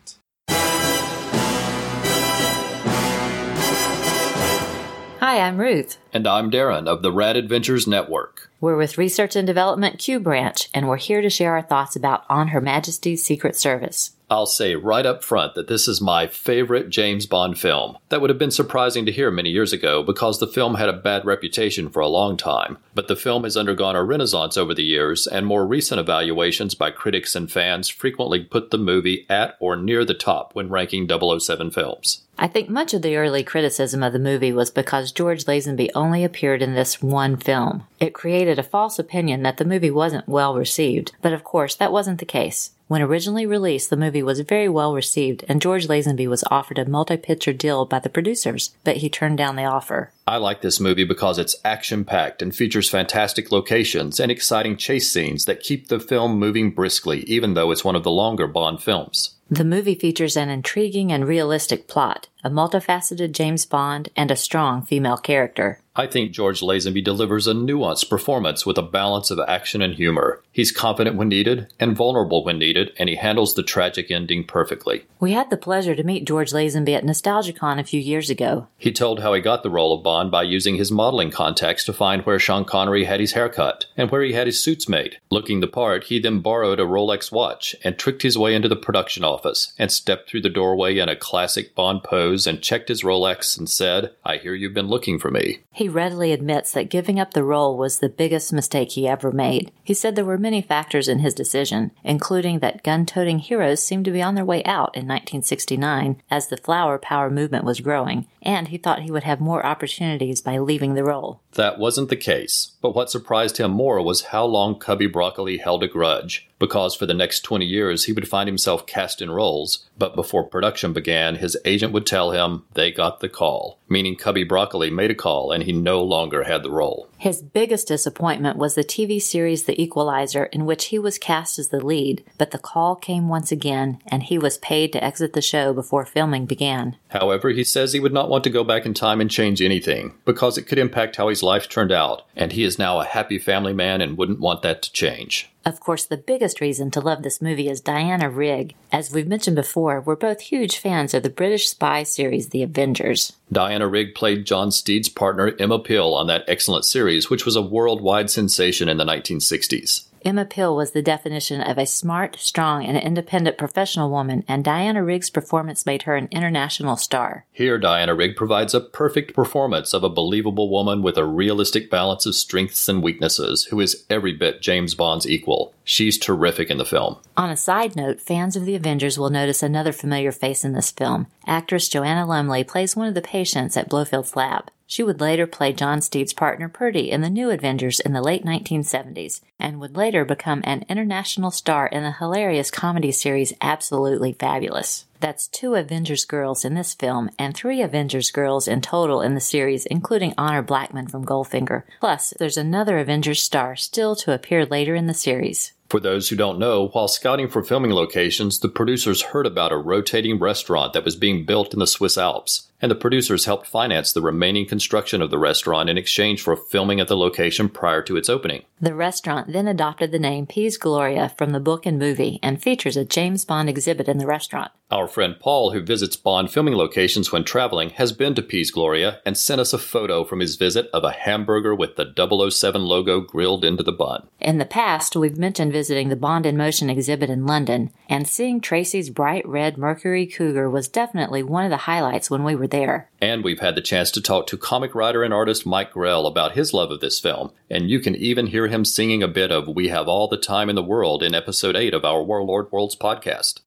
Hi, I'm Ruth. And I'm Darren of the Rad Adventures Network. We're with Research and Development Q Branch, and we're here to share our thoughts about On Her Majesty's Secret Service. I'll say right up front that this is my favorite James Bond film. That would have been surprising to hear many years ago because the film had a bad reputation for a long time. But the film has undergone a renaissance over the years, and more recent evaluations by critics and fans frequently put the movie at or near the top when ranking 007 films. I think much of the early criticism of the movie was because George Lazenby only appeared in this one film. It created a false opinion that the movie wasn't well received, but of course that wasn't the case. When originally released, the movie was very well received, and George Lazenby was offered a multi picture deal by the producers, but he turned down the offer. I like this movie because it's action packed and features fantastic locations and exciting chase scenes that keep the film moving briskly, even though it's one of the longer Bond films. The movie features an intriguing and realistic plot, a multifaceted James Bond, and a strong female character. I think George Lazenby delivers a nuanced performance with a balance of action and humor. He's confident when needed and vulnerable when needed, and he handles the tragic ending perfectly. We had the pleasure to meet George Lazenby at NostalgiaCon a few years ago. He told how he got the role of Bond by using his modeling contacts to find where Sean Connery had his haircut and where he had his suits made. Looking the part, he then borrowed a Rolex watch and tricked his way into the production office and stepped through the doorway in a classic Bond pose and checked his Rolex and said, I hear you've been looking for me. He readily admits that giving up the role was the biggest mistake he ever made. He said there were many factors in his decision, including that gun toting heroes seemed to be on their way out in 1969 as the flower power movement was growing, and he thought he would have more opportunities by leaving the role. That wasn't the case, but what surprised him more was how long Cubby Broccoli held a grudge, because for the next 20 years he would find himself cast in roles, but before production began, his agent would tell him they got the call. Meaning Cubby Broccoli made a call and he no longer had the role. His biggest disappointment was the TV series The Equalizer, in which he was cast as the lead, but the call came once again, and he was paid to exit the show before filming began. However, he says he would not want to go back in time and change anything, because it could impact how his life turned out, and he is now a happy family man and wouldn't want that to change. Of course, the biggest reason to love this movie is Diana Rigg. As we've mentioned before, we're both huge fans of the British spy series The Avengers. Diana Rigg played John Steed's partner Emma Peel on that excellent series, which was a worldwide sensation in the 1960s. Emma Peel was the definition of a smart, strong, and independent professional woman, and Diana Rigg's performance made her an international star. Here, Diana Rigg provides a perfect performance of a believable woman with a realistic balance of strengths and weaknesses, who is every bit James Bond's equal. She's terrific in the film. On a side note, fans of The Avengers will notice another familiar face in this film. Actress Joanna Lumley plays one of the patients at Blofeld's lab. She would later play John Steed's partner Purdy in the New Avengers in the late 1970s, and would later become an international star in the hilarious comedy series Absolutely Fabulous. That's two Avengers girls in this film and three Avengers girls in total in the series, including Honor Blackman from Goldfinger. Plus, there's another Avengers star still to appear later in the series. For those who don't know, while scouting for filming locations, the producers heard about a rotating restaurant that was being built in the Swiss Alps, and the producers helped finance the remaining construction of the restaurant in exchange for filming at the location prior to its opening. The restaurant then adopted the name Piz Gloria from the book and movie and features a James Bond exhibit in the restaurant. Our friend Paul, who visits Bond filming locations when traveling, has been to Piz Gloria and sent us a photo from his visit of a hamburger with the 007 logo grilled into the bun. In the past, we've mentioned visiting the Bond in Motion exhibit in London, and seeing Tracy's bright red Mercury Cougar was definitely one of the highlights when we were there. And we've had the chance to talk to comic writer and artist Mike Grell about his love of this film, and you can even hear him singing a bit of We Have All the Time in the World in episode 8 of our Warlord Worlds podcast.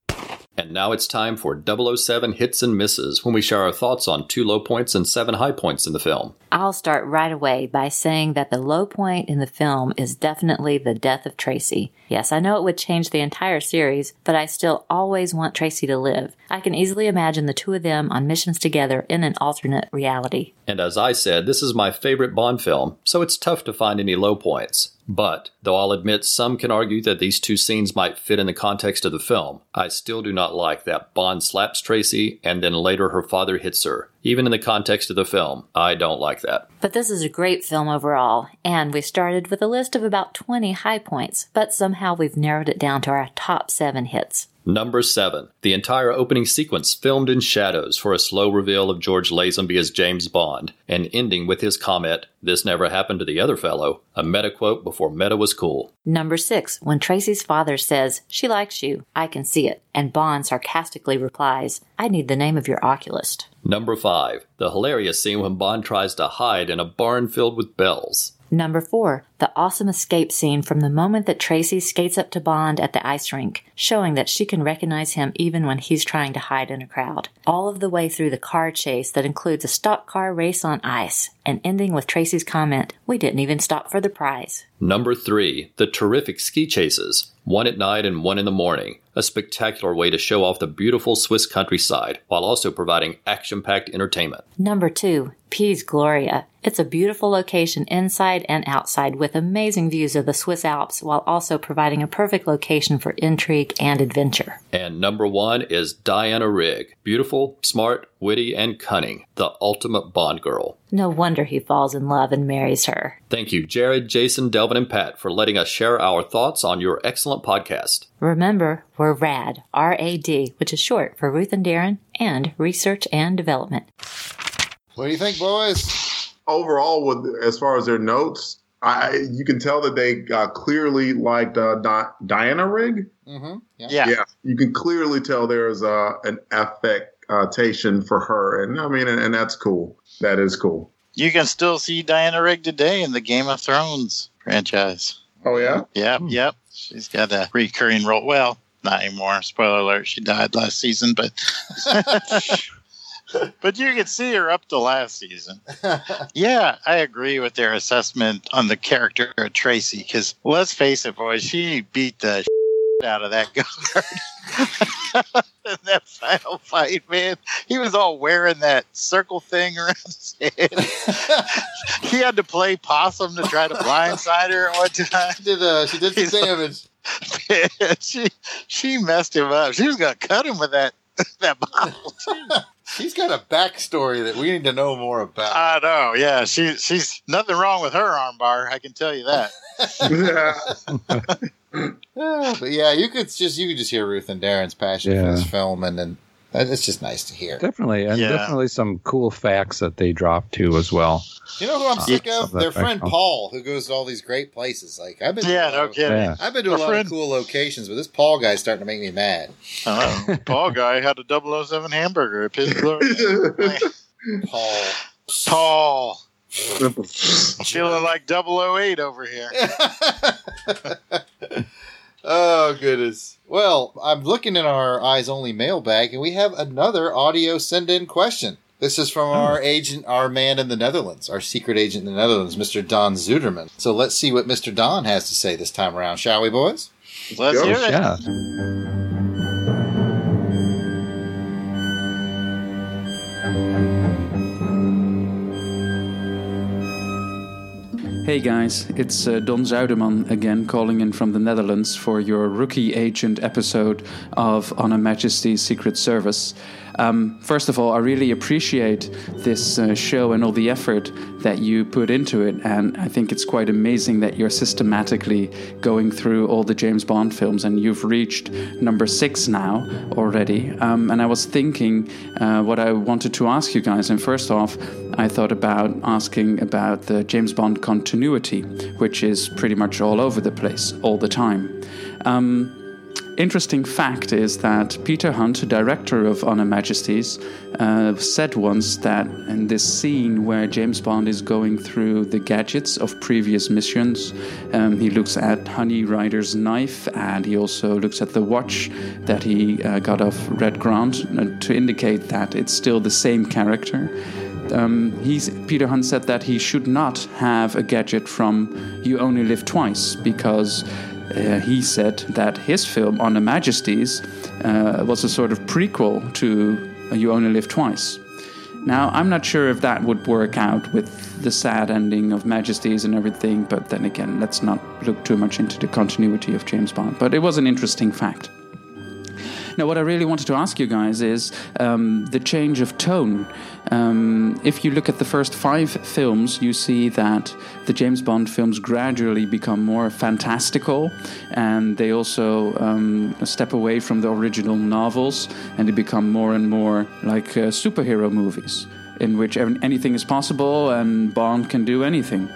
And now it's time for 007 Hits and Misses when we share our thoughts on two low points and seven high points in the film. I'll start right away by saying that the low point in the film is definitely the death of Tracy. Yes, I know it would change the entire series, but I still always want Tracy to live. I can easily imagine the two of them on missions together in an alternate reality. And as I said, this is my favorite Bond film, so it's tough to find any low points. But, though I'll admit some can argue that these two scenes might fit in the context of the film, I still do not like that Bond slaps Tracy and then later her father hits her. Even in the context of the film, I don't like that. But this is a great film overall, and we started with a list of about 20 high points, but somehow we've narrowed it down to our top 7 hits. Number 7. The entire opening sequence filmed in shadows for a slow reveal of George Lazenby as James Bond, and ending with his comment, This never happened to the other fellow, a meta quote before meta was cool. Number 6. When Tracy's father says, She likes you, I can see it, and Bond sarcastically replies, I need the name of your oculist. Number 5. The hilarious scene when Bond tries to hide in a barn filled with bells. Number four, the awesome escape scene from the moment that Tracy skates up to Bond at the ice rink, showing that she can recognize him even when he's trying to hide in a crowd. All of the way through the car chase that includes a stock car race on ice, and ending with Tracy's comment, We didn't even stop for the prize. Number three, the terrific ski chases. One at night and one in the morning. A spectacular way to show off the beautiful Swiss countryside while also providing action packed entertainment. Number two, Piz Gloria. It's a beautiful location inside and outside with amazing views of the Swiss Alps while also providing a perfect location for intrigue and adventure. And number one is Diana Rigg. Beautiful, smart, witty, and cunning. The ultimate Bond girl. No wonder he falls in love and marries her. Thank you, Jared, Jason, Delvin, and Pat, for letting us share our thoughts on your excellent podcast. Remember, we're RAD, R A D, which is short for Ruth and Darren, and Research and Development. What do you think, boys? Overall, with as far as their notes, I you can tell that they uh, clearly liked uh, Di- Diana Rigg. Mm-hmm. Yeah. Yeah, you can clearly tell there's uh, an affectation for her, and I mean, and, and that's cool. That is cool. You can still see Diana Rigg today in the Game of Thrones franchise. Oh yeah. Yep, yep. She's got a recurring role. Well, not anymore. Spoiler alert: she died last season, but but you can see her up to last season. yeah, I agree with their assessment on the character of Tracy. Because let's face it, boys, she beat the out of that guard. in that final fight, man. He was all wearing that circle thing around his head. he had to play possum to try to blindside her at one time. Did uh, she did some damage? she she messed him up. She was gonna cut him with that that bottle. She's got a backstory that we need to know more about. I know. Yeah, she she's nothing wrong with her armbar. I can tell you that. Yeah, ah, but yeah, you could just you could just hear Ruth and Darren's passion for this film, and then it's just nice to hear. Definitely, and Yeah. definitely some cool facts that they dropped too as well. You know who I'm Uh, sick of of? Their friend fact. Paul, who goes to all these great places. Like I've been, Yeah, no of- kidding. Yeah. I've been to a Our lot friend- of cool locations, but this Paul guy's starting to make me mad. Uh, Paul guy had a 007 hamburger at Pittsburgh. Paul, Paul, feeling like 008 over here. Oh goodness. Well, I'm looking in our eyes only mailbag, and we have another audio send in question. This is from our oh. agent, our man in the Netherlands, our secret agent in the Netherlands, Mr. Don Zuiderman. So let's see what Mr. Don has to say this time around, shall we, boys? Let's hear it. Yeah. Hey guys, it's uh, Don Zuiderman again calling in from the Netherlands for your Rookie Agent episode of On Her Majesty's Secret Service. Um, first of all, I really appreciate this uh, show and all the effort that you put into it, and I think it's quite amazing that you're systematically going through all the James Bond films, and you've reached number six now already. Um, and I was thinking uh, what I wanted to ask you guys, and first off, I thought about asking about the James Bond continuity, which is pretty much all over the place all the time. Um, interesting fact is that Peter Hunt, director of On Her Majesty's, uh, said once that in this scene where James Bond is going through the gadgets of previous missions, um, he looks at Honey Rider's knife and he also looks at the watch that he uh, got off Red Grant uh, to indicate that it's still the same character. Um, Peter Hunt said that he should not have a gadget from You Only Live Twice because uh, he said that his film On the Majesties uh, was a sort of prequel to You Only Live Twice. Now, I'm not sure if that would work out with the sad ending of Majesties and everything, but then again, let's not look too much into the continuity of James Bond. But it was an interesting fact. Now, what I really wanted to ask you guys is um, the change of tone. Um, if you look at the first five films, you see that the James Bond films gradually become more fantastical and they also um, step away from the original novels and they become more and more like uh, superhero movies in which anything is possible and Bond can do anything.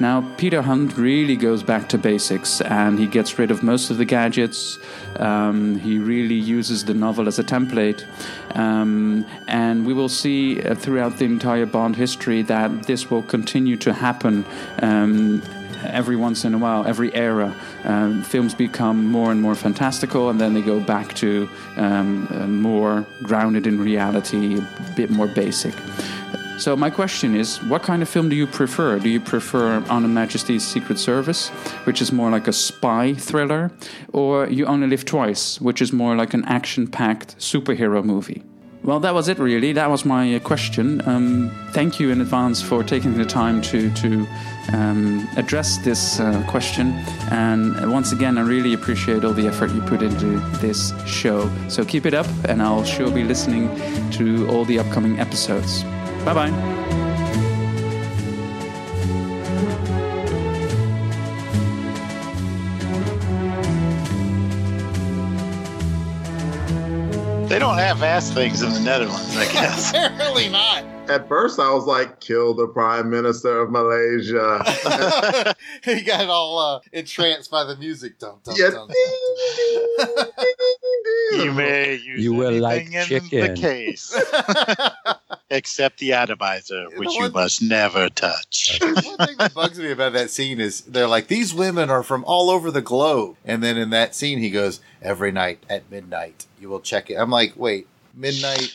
Now, Peter Hunt really goes back to basics and he gets rid of most of the gadgets. Um, he really uses the novel as a template. Um, and we will see uh, throughout the entire Bond history that this will continue to happen. Um, Every once in a while, every era, um, films become more and more fantastical, and then they go back to um, more grounded in reality, a bit more basic. So my question is, what kind of film do you prefer? Do you prefer On Her Majesty's Secret Service, which is more like a spy thriller, or You Only Live Twice, which is more like an action-packed superhero movie? Well, that was it, really. That was my uh, question. Um, thank you in advance for taking the time to to um, address this uh, question. And once again, I really appreciate all the effort you put into this show. So keep it up, and I'll sure be listening to all the upcoming episodes. Bye bye. They don't have ass things in the Netherlands, I guess. Apparently not. At first, I was like, kill the prime minister of Malaysia. he got all uh, entranced by the music. Dum, dum, Yeah. dum, you may use You will anything like in chicken. the case, except the atomizer, which you one- must never touch. One thing that bugs me about that scene is they're like, these women are from all over the globe. And then in that scene, he goes, every night at midnight, you will check it. I'm like, wait, midnight,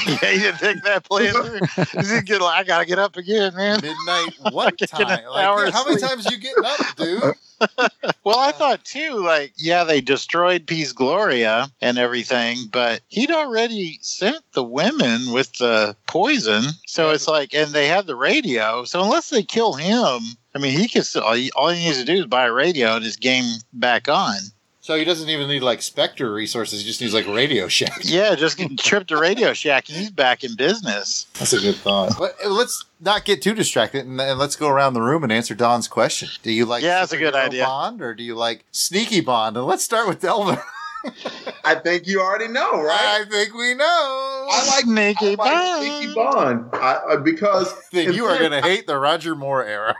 yeah, you didn't think that plan through. You get like, I gotta get up again, man. midnight, what time? Like, how many times you getting up, dude? well, I thought too, like, yeah, they destroyed Piz Gloria and everything, but he'd already sent the women with the poison. So it's like, and they have the radio. So unless they kill him, I mean, he can still, all he all he needs to do is buy a radio and his game back on. So he doesn't even need like Spectre resources. He just needs like Radio Shack. Yeah, just get trip to Radio Shack and he's back in business. That's a good thought. But uh, let's not get too distracted and, and let's go around the room and answer Don's question. Do you like Yeah, that's a good idea. Bond or do you like sneaky Bond? And let's start with Delvin. I think you already know, right? I think we know. I like Sneaky I like Sneaky Bond I, I, because Then you are going to hate the Roger Moore era.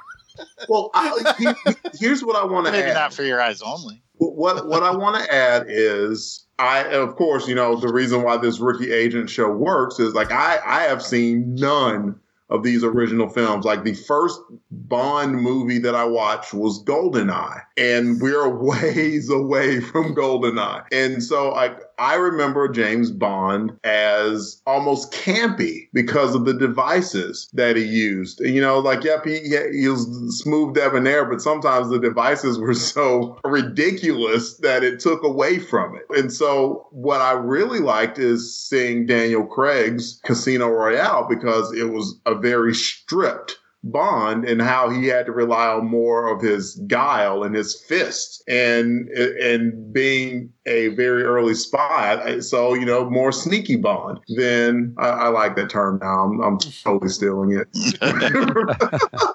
Well, I, he- here's what I want to Maybe not for your eyes only. What what I want to add is I of course you know the reason why this rookie agent show works is like I I have seen none of these original films. Like the first Bond movie that I watched was Goldeneye, and we're ways away from Goldeneye. And so I I remember James Bond as almost campy because of the devices that he used. You know, like yep, he he, was smooth debonair, but sometimes the devices were so ridiculous that it took away from it. And so what I really liked is seeing Daniel Craig's Casino Royale because it was a very stripped Bond and how he had to rely on more of his guile and his fists and and being a very early spy. So you know more sneaky Bond. than I, I like that term now. I'm, I'm totally stealing it.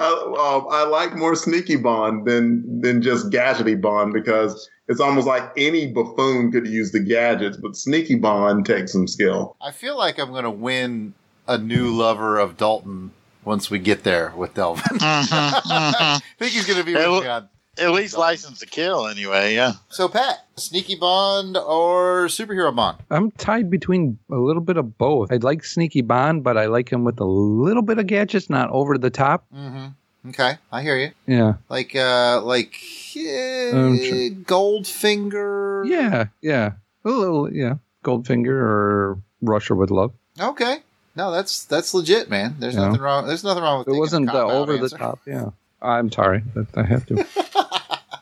I, um, I like more sneaky Bond than than just gadgety Bond because it's almost like any buffoon could use the gadgets, but sneaky Bond takes some skill. I feel like I'm going to win a new lover of Dalton once we get there with Delvin. I think he's going to be At, with me on. at least license to kill, anyway. Yeah. So, Pat, sneaky Bond or superhero Bond? I'm tied between a little bit of both. I like Sneaky Bond, but I like him with a little bit of gadgets, not over the top. Mm-hmm. Okay, I hear you. Yeah. Like, uh, like uh, Um, sure. Goldfinger. Yeah, yeah. A little, yeah. Goldfinger or Russia with Love. Okay. No, that's that's legit, man. There's Yeah. nothing wrong. There's nothing wrong with It taking wasn't uh, the cop-out over the top. Yeah. I'm sorry. that I have to.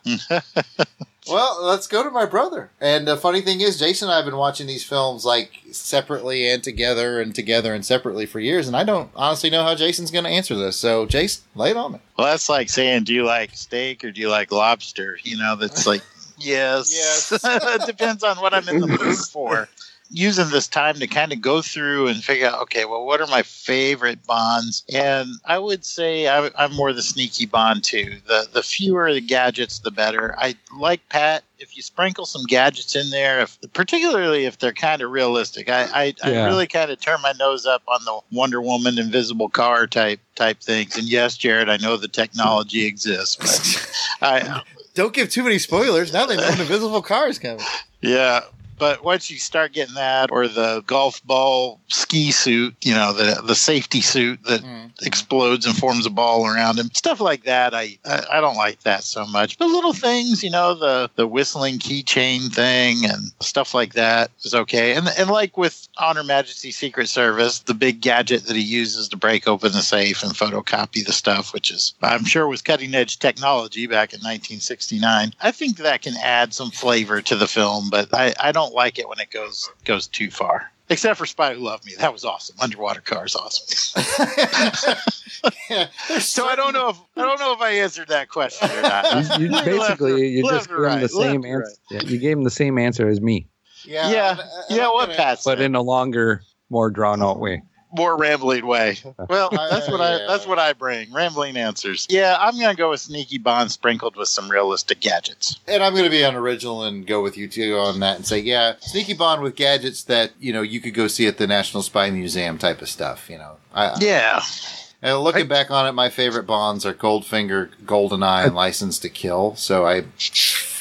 Well, let's go to my brother. And the funny thing is, Jason and I have been watching these films like separately and together and together and separately for years, and I don't honestly know how Jason's going to answer this. So, Jason, lay it on me. Well, that's like saying, do you like steak or do you like lobster? You know, that's like, yes. Yes. it depends on what I'm in the mood for. Using this time to kind of go through and figure out, okay, well, what are my favorite bonds? And I would say I, I'm more the sneaky bond too. The the fewer the gadgets, the better. I like Pat. If you sprinkle some gadgets in there, if, particularly if they're kind of realistic, I I, Yeah. I really kind of turn my nose up on the Wonder Woman, Invisible Car type type things. And yes, Jared, I know the technology exists, but I Don't give too many spoilers. Now they know an invisible car is coming. yeah. But once you start getting that, or the golf ball ski suit, you know, the the safety suit that hmm. explodes and forms a ball around him, stuff like that, I, I I don't like that so much. But little things, you know, the the whistling keychain thing and stuff like that is okay. And and like with On Her Majesty Secret Service, the big gadget that he uses to break open the safe and photocopy the stuff, which is I'm sure was cutting edge technology back in 1969. I think that can add some flavor to the film, but I, I don't like it when it goes goes too far. Except for Spy Who Loved Me, that was awesome. Underwater car is awesome. so I don't know if I don't know if I answered that question or not. You, you basically you just or gave him right, the same left or answer. Yeah, you gave him the same answer as me, Yeah. yeah, yeah. What Pat but in a longer, more drawn out way. More rambling way. Well, that's what I that's what I bring. Rambling answers. Yeah, I'm gonna go with Sneaky Bond sprinkled with some realistic gadgets. And I'm going to be unoriginal and go with you too on that and say, yeah, sneaky Bond with gadgets that you know you could go see at the National Spy Museum type of stuff. You know, I, Yeah. And looking back on it, my favorite bonds are Goldfinger, Goldeneye, and License to Kill. So I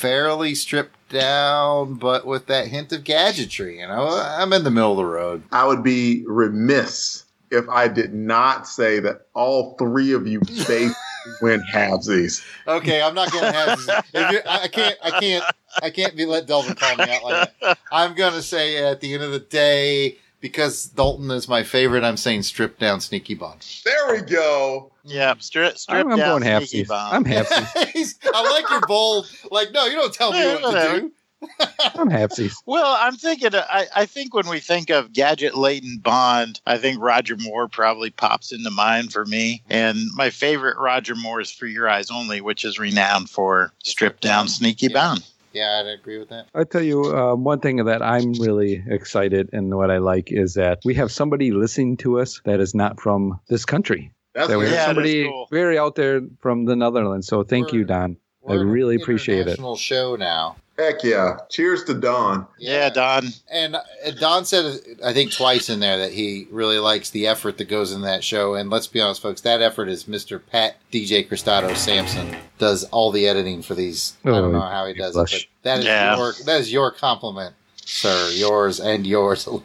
fairly stripped down, but with that hint of gadgetry. You know, I'm in the middle of the road. I would be remiss if I did not say that all three of you basically went halvesies. Okay, I'm not going to have. If you're, I I can't. I can't. I can't be let Delvin call me out like that. I'm going to say at the end of the day, because Dalton is my favorite, I'm saying strip down Sneaky Bond. There we go. Yeah, strip, strip I'm, I'm down going Sneaky halfsies. Bomb. I'm halfsies. I like your bold. Like, no, you don't tell me what to do. I'm halfsies. Well, I'm thinking. I, I think when we think of gadget laden Bond, I think Roger Moore probably pops into mind for me. And my favorite Roger Moore is For Your Eyes Only, which is renowned for stripped down Sneaky Bond. Yeah, I'd agree with that. I tell you, uh, one thing that I'm really excited and what I like is that we have somebody listening to us that is not from this country. That's that we have Yeah, that's somebody cool. very out there from the Netherlands. So thank you, We're- Don. I really appreciate it. international show now. Heck yeah. Cheers to Don. Yeah, Don. And uh, Don said, I think twice in there that he really likes the effort that goes in that show. And let's be honest, folks, that effort is Mr. Pat DJ Cristado Sampson does all the editing for these. I don't Oh, know how he does blush. it, but that is Yeah. your that is your compliment, sir. Yours and yours alone.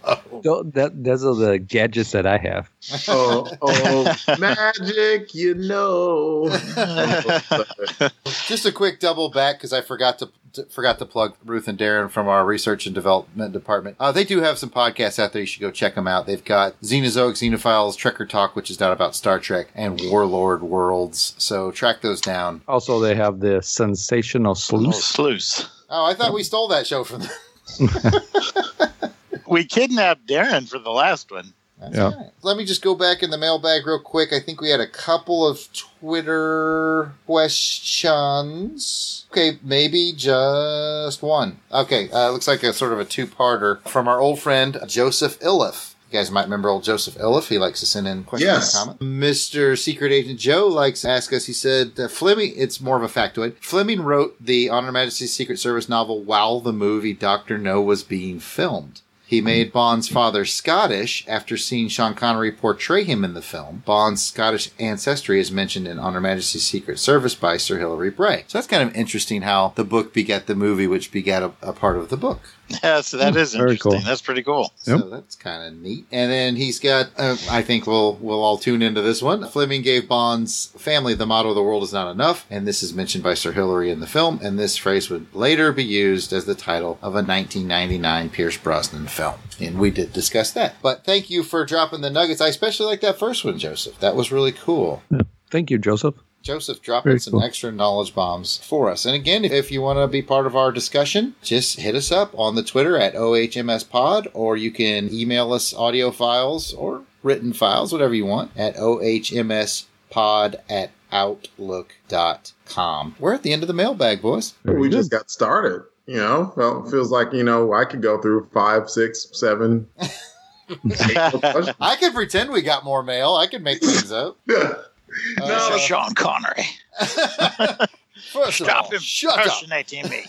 That those are the gadgets that I have. Oh, oh, magic, you know. Just a quick double back because I forgot to, to forgot to plug Ruth and Darren from our research and development department. Uh, they do have some podcasts out there. You should go check them out. They've got Xenozoic, Xenophiles, Trekker Talk, which is not about Star Trek, and Warlord Worlds. So track those down. Also, they have the sensational Oh, sleuth. Sluice. Oh, I thought we stole that show from them. We kidnapped Darren for the last one. That's Yeah. right. Let me just go back in the mailbag real quick. I think we had a couple of Twitter questions. Okay, maybe just one. Okay, uh, looks like a sort of a two-parter from our old friend Joseph Iliff. You guys might remember old Joseph Iliff. He likes to send in questions Yes. and comments. Mr. Secret Agent Joe likes to ask us. He said uh, Fleming. It's more of a factoid. Fleming wrote the On Her Majesty's Secret Service novel while the movie Doctor No was being filmed. He made Bond's father Scottish after seeing Sean Connery portray him in the film. Bond's Scottish ancestry is mentioned in On Her Majesty's Secret Service by Sir Hilary Bray. So that's kind of interesting how the book begat the movie, which begat a, a part of the book. Yeah, so that is Very interesting. cool. That's pretty cool. So that's kind of neat. And then he's got, uh, I think we'll we'll all tune into this one. Fleming gave Bond's family the motto "The world is not enough," and this is mentioned by Sir Hilary in the film. And this phrase would later be used as the title of a 1999 Pierce Brosnan film. And we did discuss that. But thank you for dropping the nuggets. I especially like that first one, Joseph. That was really cool. Thank you, Joseph. Joseph dropping Very some cool. extra knowledge bombs for us. And again, if you want to be part of our discussion, just hit us up on the Twitter at OHMSPod, or you can email us audio files or written files, whatever you want, at OHMSPod at Outlook.com. We're at the end of the mailbag, boys. We just got started. You know, well, it feels like, you know, I could go through five, six, seven. eight more questions. I could pretend we got more mail. I could make things up. Yeah. Uh, Sean Connery. first of Stop all, shut up. impersonating me.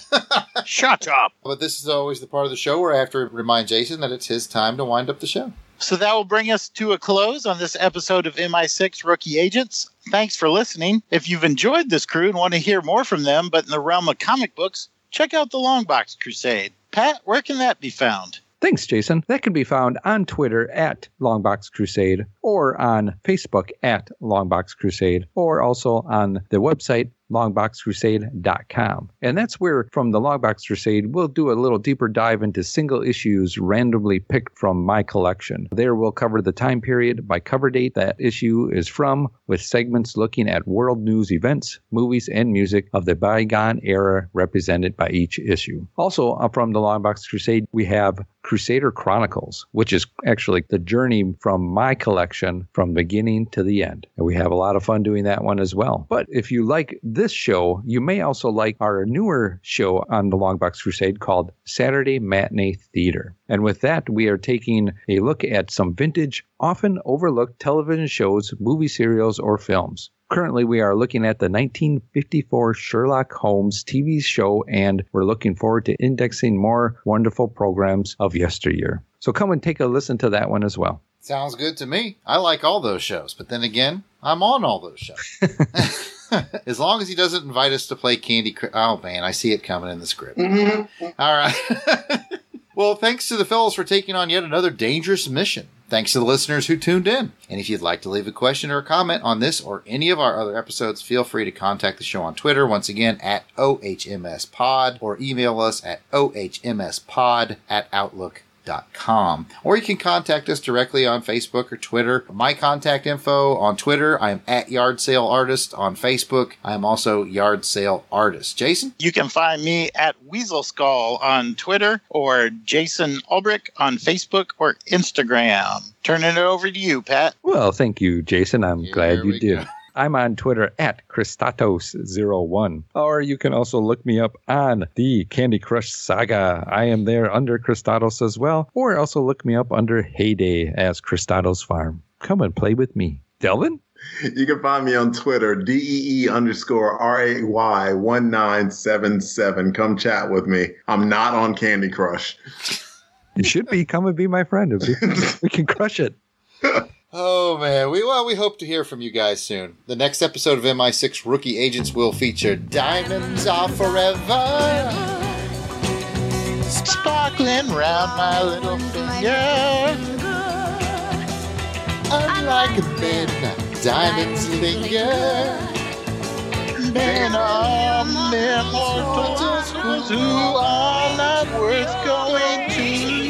Shut up. But this is always the part of the show where I have to remind Jason that it's his time to wind up the show. So that will bring us to a close on this episode of MI6 Rookie Agents. Thanks for listening. If you've enjoyed this crew and want to hear more from them, but in the realm of comic books, check out the Longbox Crusade. Pat, where can that be found? Thanks, Jason. That can be found on Twitter at Longbox Crusade or on Facebook at Longbox Crusade or also on the website longboxcrusade.com. And that's where, from the Longbox Crusade, we'll do a little deeper dive into single issues randomly picked from my collection. There we'll cover the time period by cover date that issue is from, with segments looking at world news events, movies, and music of the bygone era represented by each issue. Also, uh, from the Longbox Crusade, we have Crusader Chronicles, which is actually the journey from my collection from beginning to the end. And we have a lot of fun doing that one as well. But if you like this show, you may also like our newer show on the Longbox Crusade called Saturday Matinee Theater. And with that, we are taking a look at some vintage, often overlooked television shows, movie serials, or films. Currently, we are looking at the 1954 Sherlock Holmes TV show, and we're looking forward to indexing more wonderful programs of yesteryear. So come and take a listen to that one as well. Sounds good to me. I like all those shows, but then again, I'm on all those shows. as long as he doesn't invite us to play Candy Crush. Oh man, I see it coming in the script. Mm-hmm. All right. well, thanks to the fellows for taking on yet another dangerous mission. Thanks to the listeners who tuned in. And if you'd like to leave a question or a comment on this or any of our other episodes, feel free to contact the show on Twitter, once again at OHMSPod, or email us at OHMSPod at Outlook gmail.com. Or you can contact us directly on Facebook or Twitter. My contact info on Twitter, I am at Yard Sale Artist. On Facebook, I am also Yard Sale Artist. Jason? You can find me at Weasel Skull on Twitter or Jason Ulbrich on Facebook or Instagram. Turning it over to you, Pat. Well, thank you, Jason. I'm glad you we did. I'm on Twitter at Christatos01. Or you can also look me up on the Candy Crush Saga. I am there under Christatos as well. Or also look me up under Heyday as Christatos Farm. Come and play with me. Delvin? You can find me on Twitter, DEE underscore RAY 1977. Come chat with me. I'm not on Candy Crush. You should be. Come and be my friend. We can crush it. Oh man, we well we hope to hear from you guys soon. The next episode of MI6 Rookie Agents will feature Diamonds Are Forever. Sparkling round my little finger. Unlike men, diamonds linger. Men are immortals who are not worth going to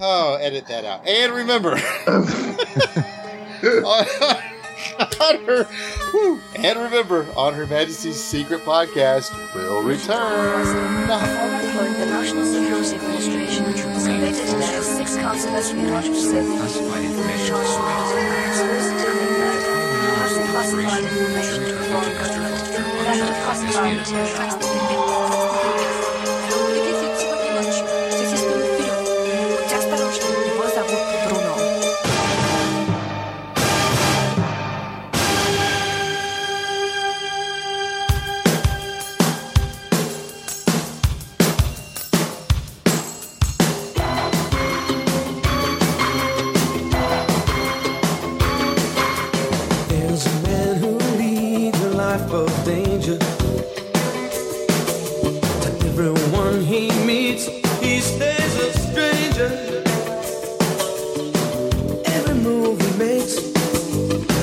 Oh, edit that out. And remember. on her, whew, and remember, on Her Majesty's Secret Podcast we'll return. classified information classified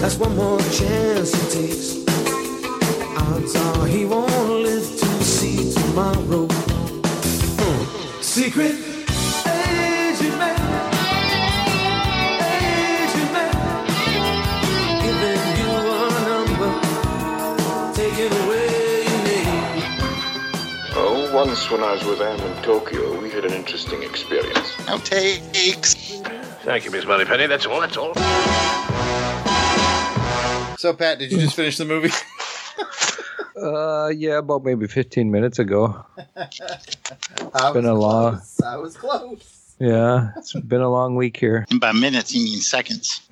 that's one more chance he takes. Odds are he won't live to see tomorrow. Hmm. Secret agent man. Agent man. Giving you a number, taking away your name. Oh, once when I was with Anne in Tokyo, we had an interesting experience. Outtakes. Thank you, Miss Moneypenny. That's all. That's all. So, Pat, did you just finish the movie? Uh, yeah, about maybe 15 minutes ago. I been was a long, close. I was close. yeah, it's been a long week here. And by minutes, you mean seconds.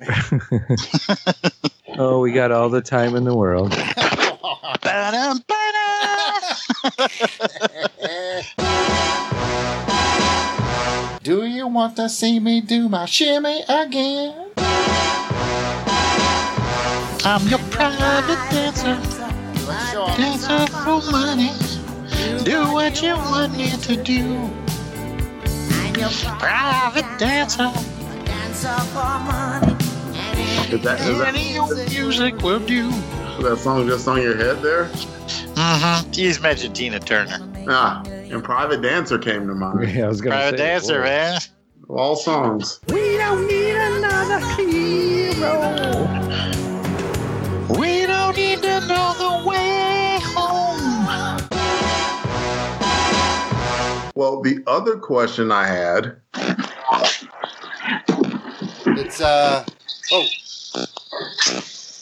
Oh, we got all the time in the world. Ba-dum, Do you want to see me do my shimmy again? I'm your private dancer. Dancer for money. Do what you want me to do. I'm your private dancer. dancer Is that, is that, Any old music will do. is that song just on your head there? Mm-hmm. He's mentioned Tina Turner. Ah, and Private Dancer came to mind. Yeah, I was gonna Private say, dancer, boy. man. All songs. We don't need another hero. We don't need to know the way home. Well, the other question I had It's uh oh,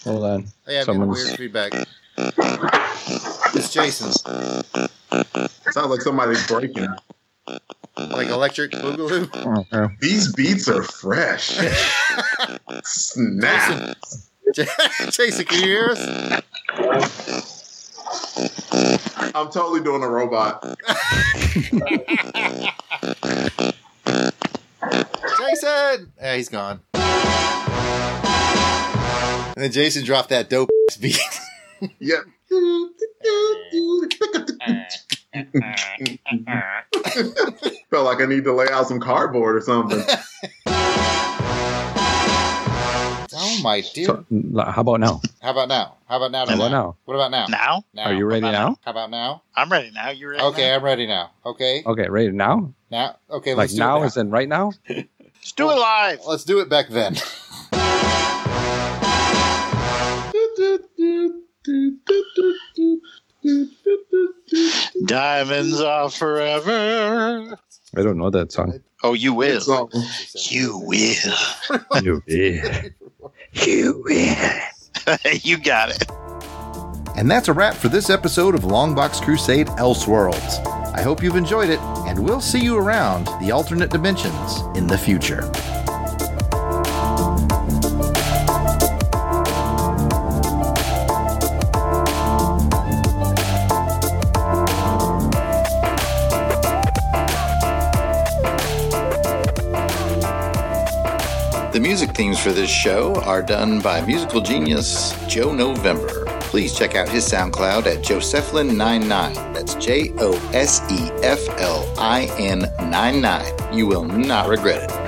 Hold on. I have Someone's weird feedback. It's Jason, sounds like somebody's breaking. like electric boogaloo. Oh, These beats are fresh. Snap. Jason, can you hear us? I'm totally doing a robot. Jason! Yeah, he's gone. And then Jason dropped that dope beat. Yep. Felt like I need to lay out some cardboard or something. Don't Oh my dear. So, how about now? How about now? How about now? How about now? What about now? Now? Are you ready now? How about now? I'm ready now. You ready? Okay, now? I'm ready now. Okay. Okay, ready now? Now. Okay, like let's do now it now. is in right now? Let's do it live. Let's do it back then. Diamonds are forever. I don't know that song. Oh, you will. So, You will. You will. You will. you got it. And that's a wrap for this episode of Longbox Crusade Elseworlds. I hope you've enjoyed it, and we'll see you around the alternate dimensions in the future. Music themes for this show are done by musical genius Joe November. Please check out his SoundCloud at Joseflin99. That's J O S E F L I N 99. You will not regret it.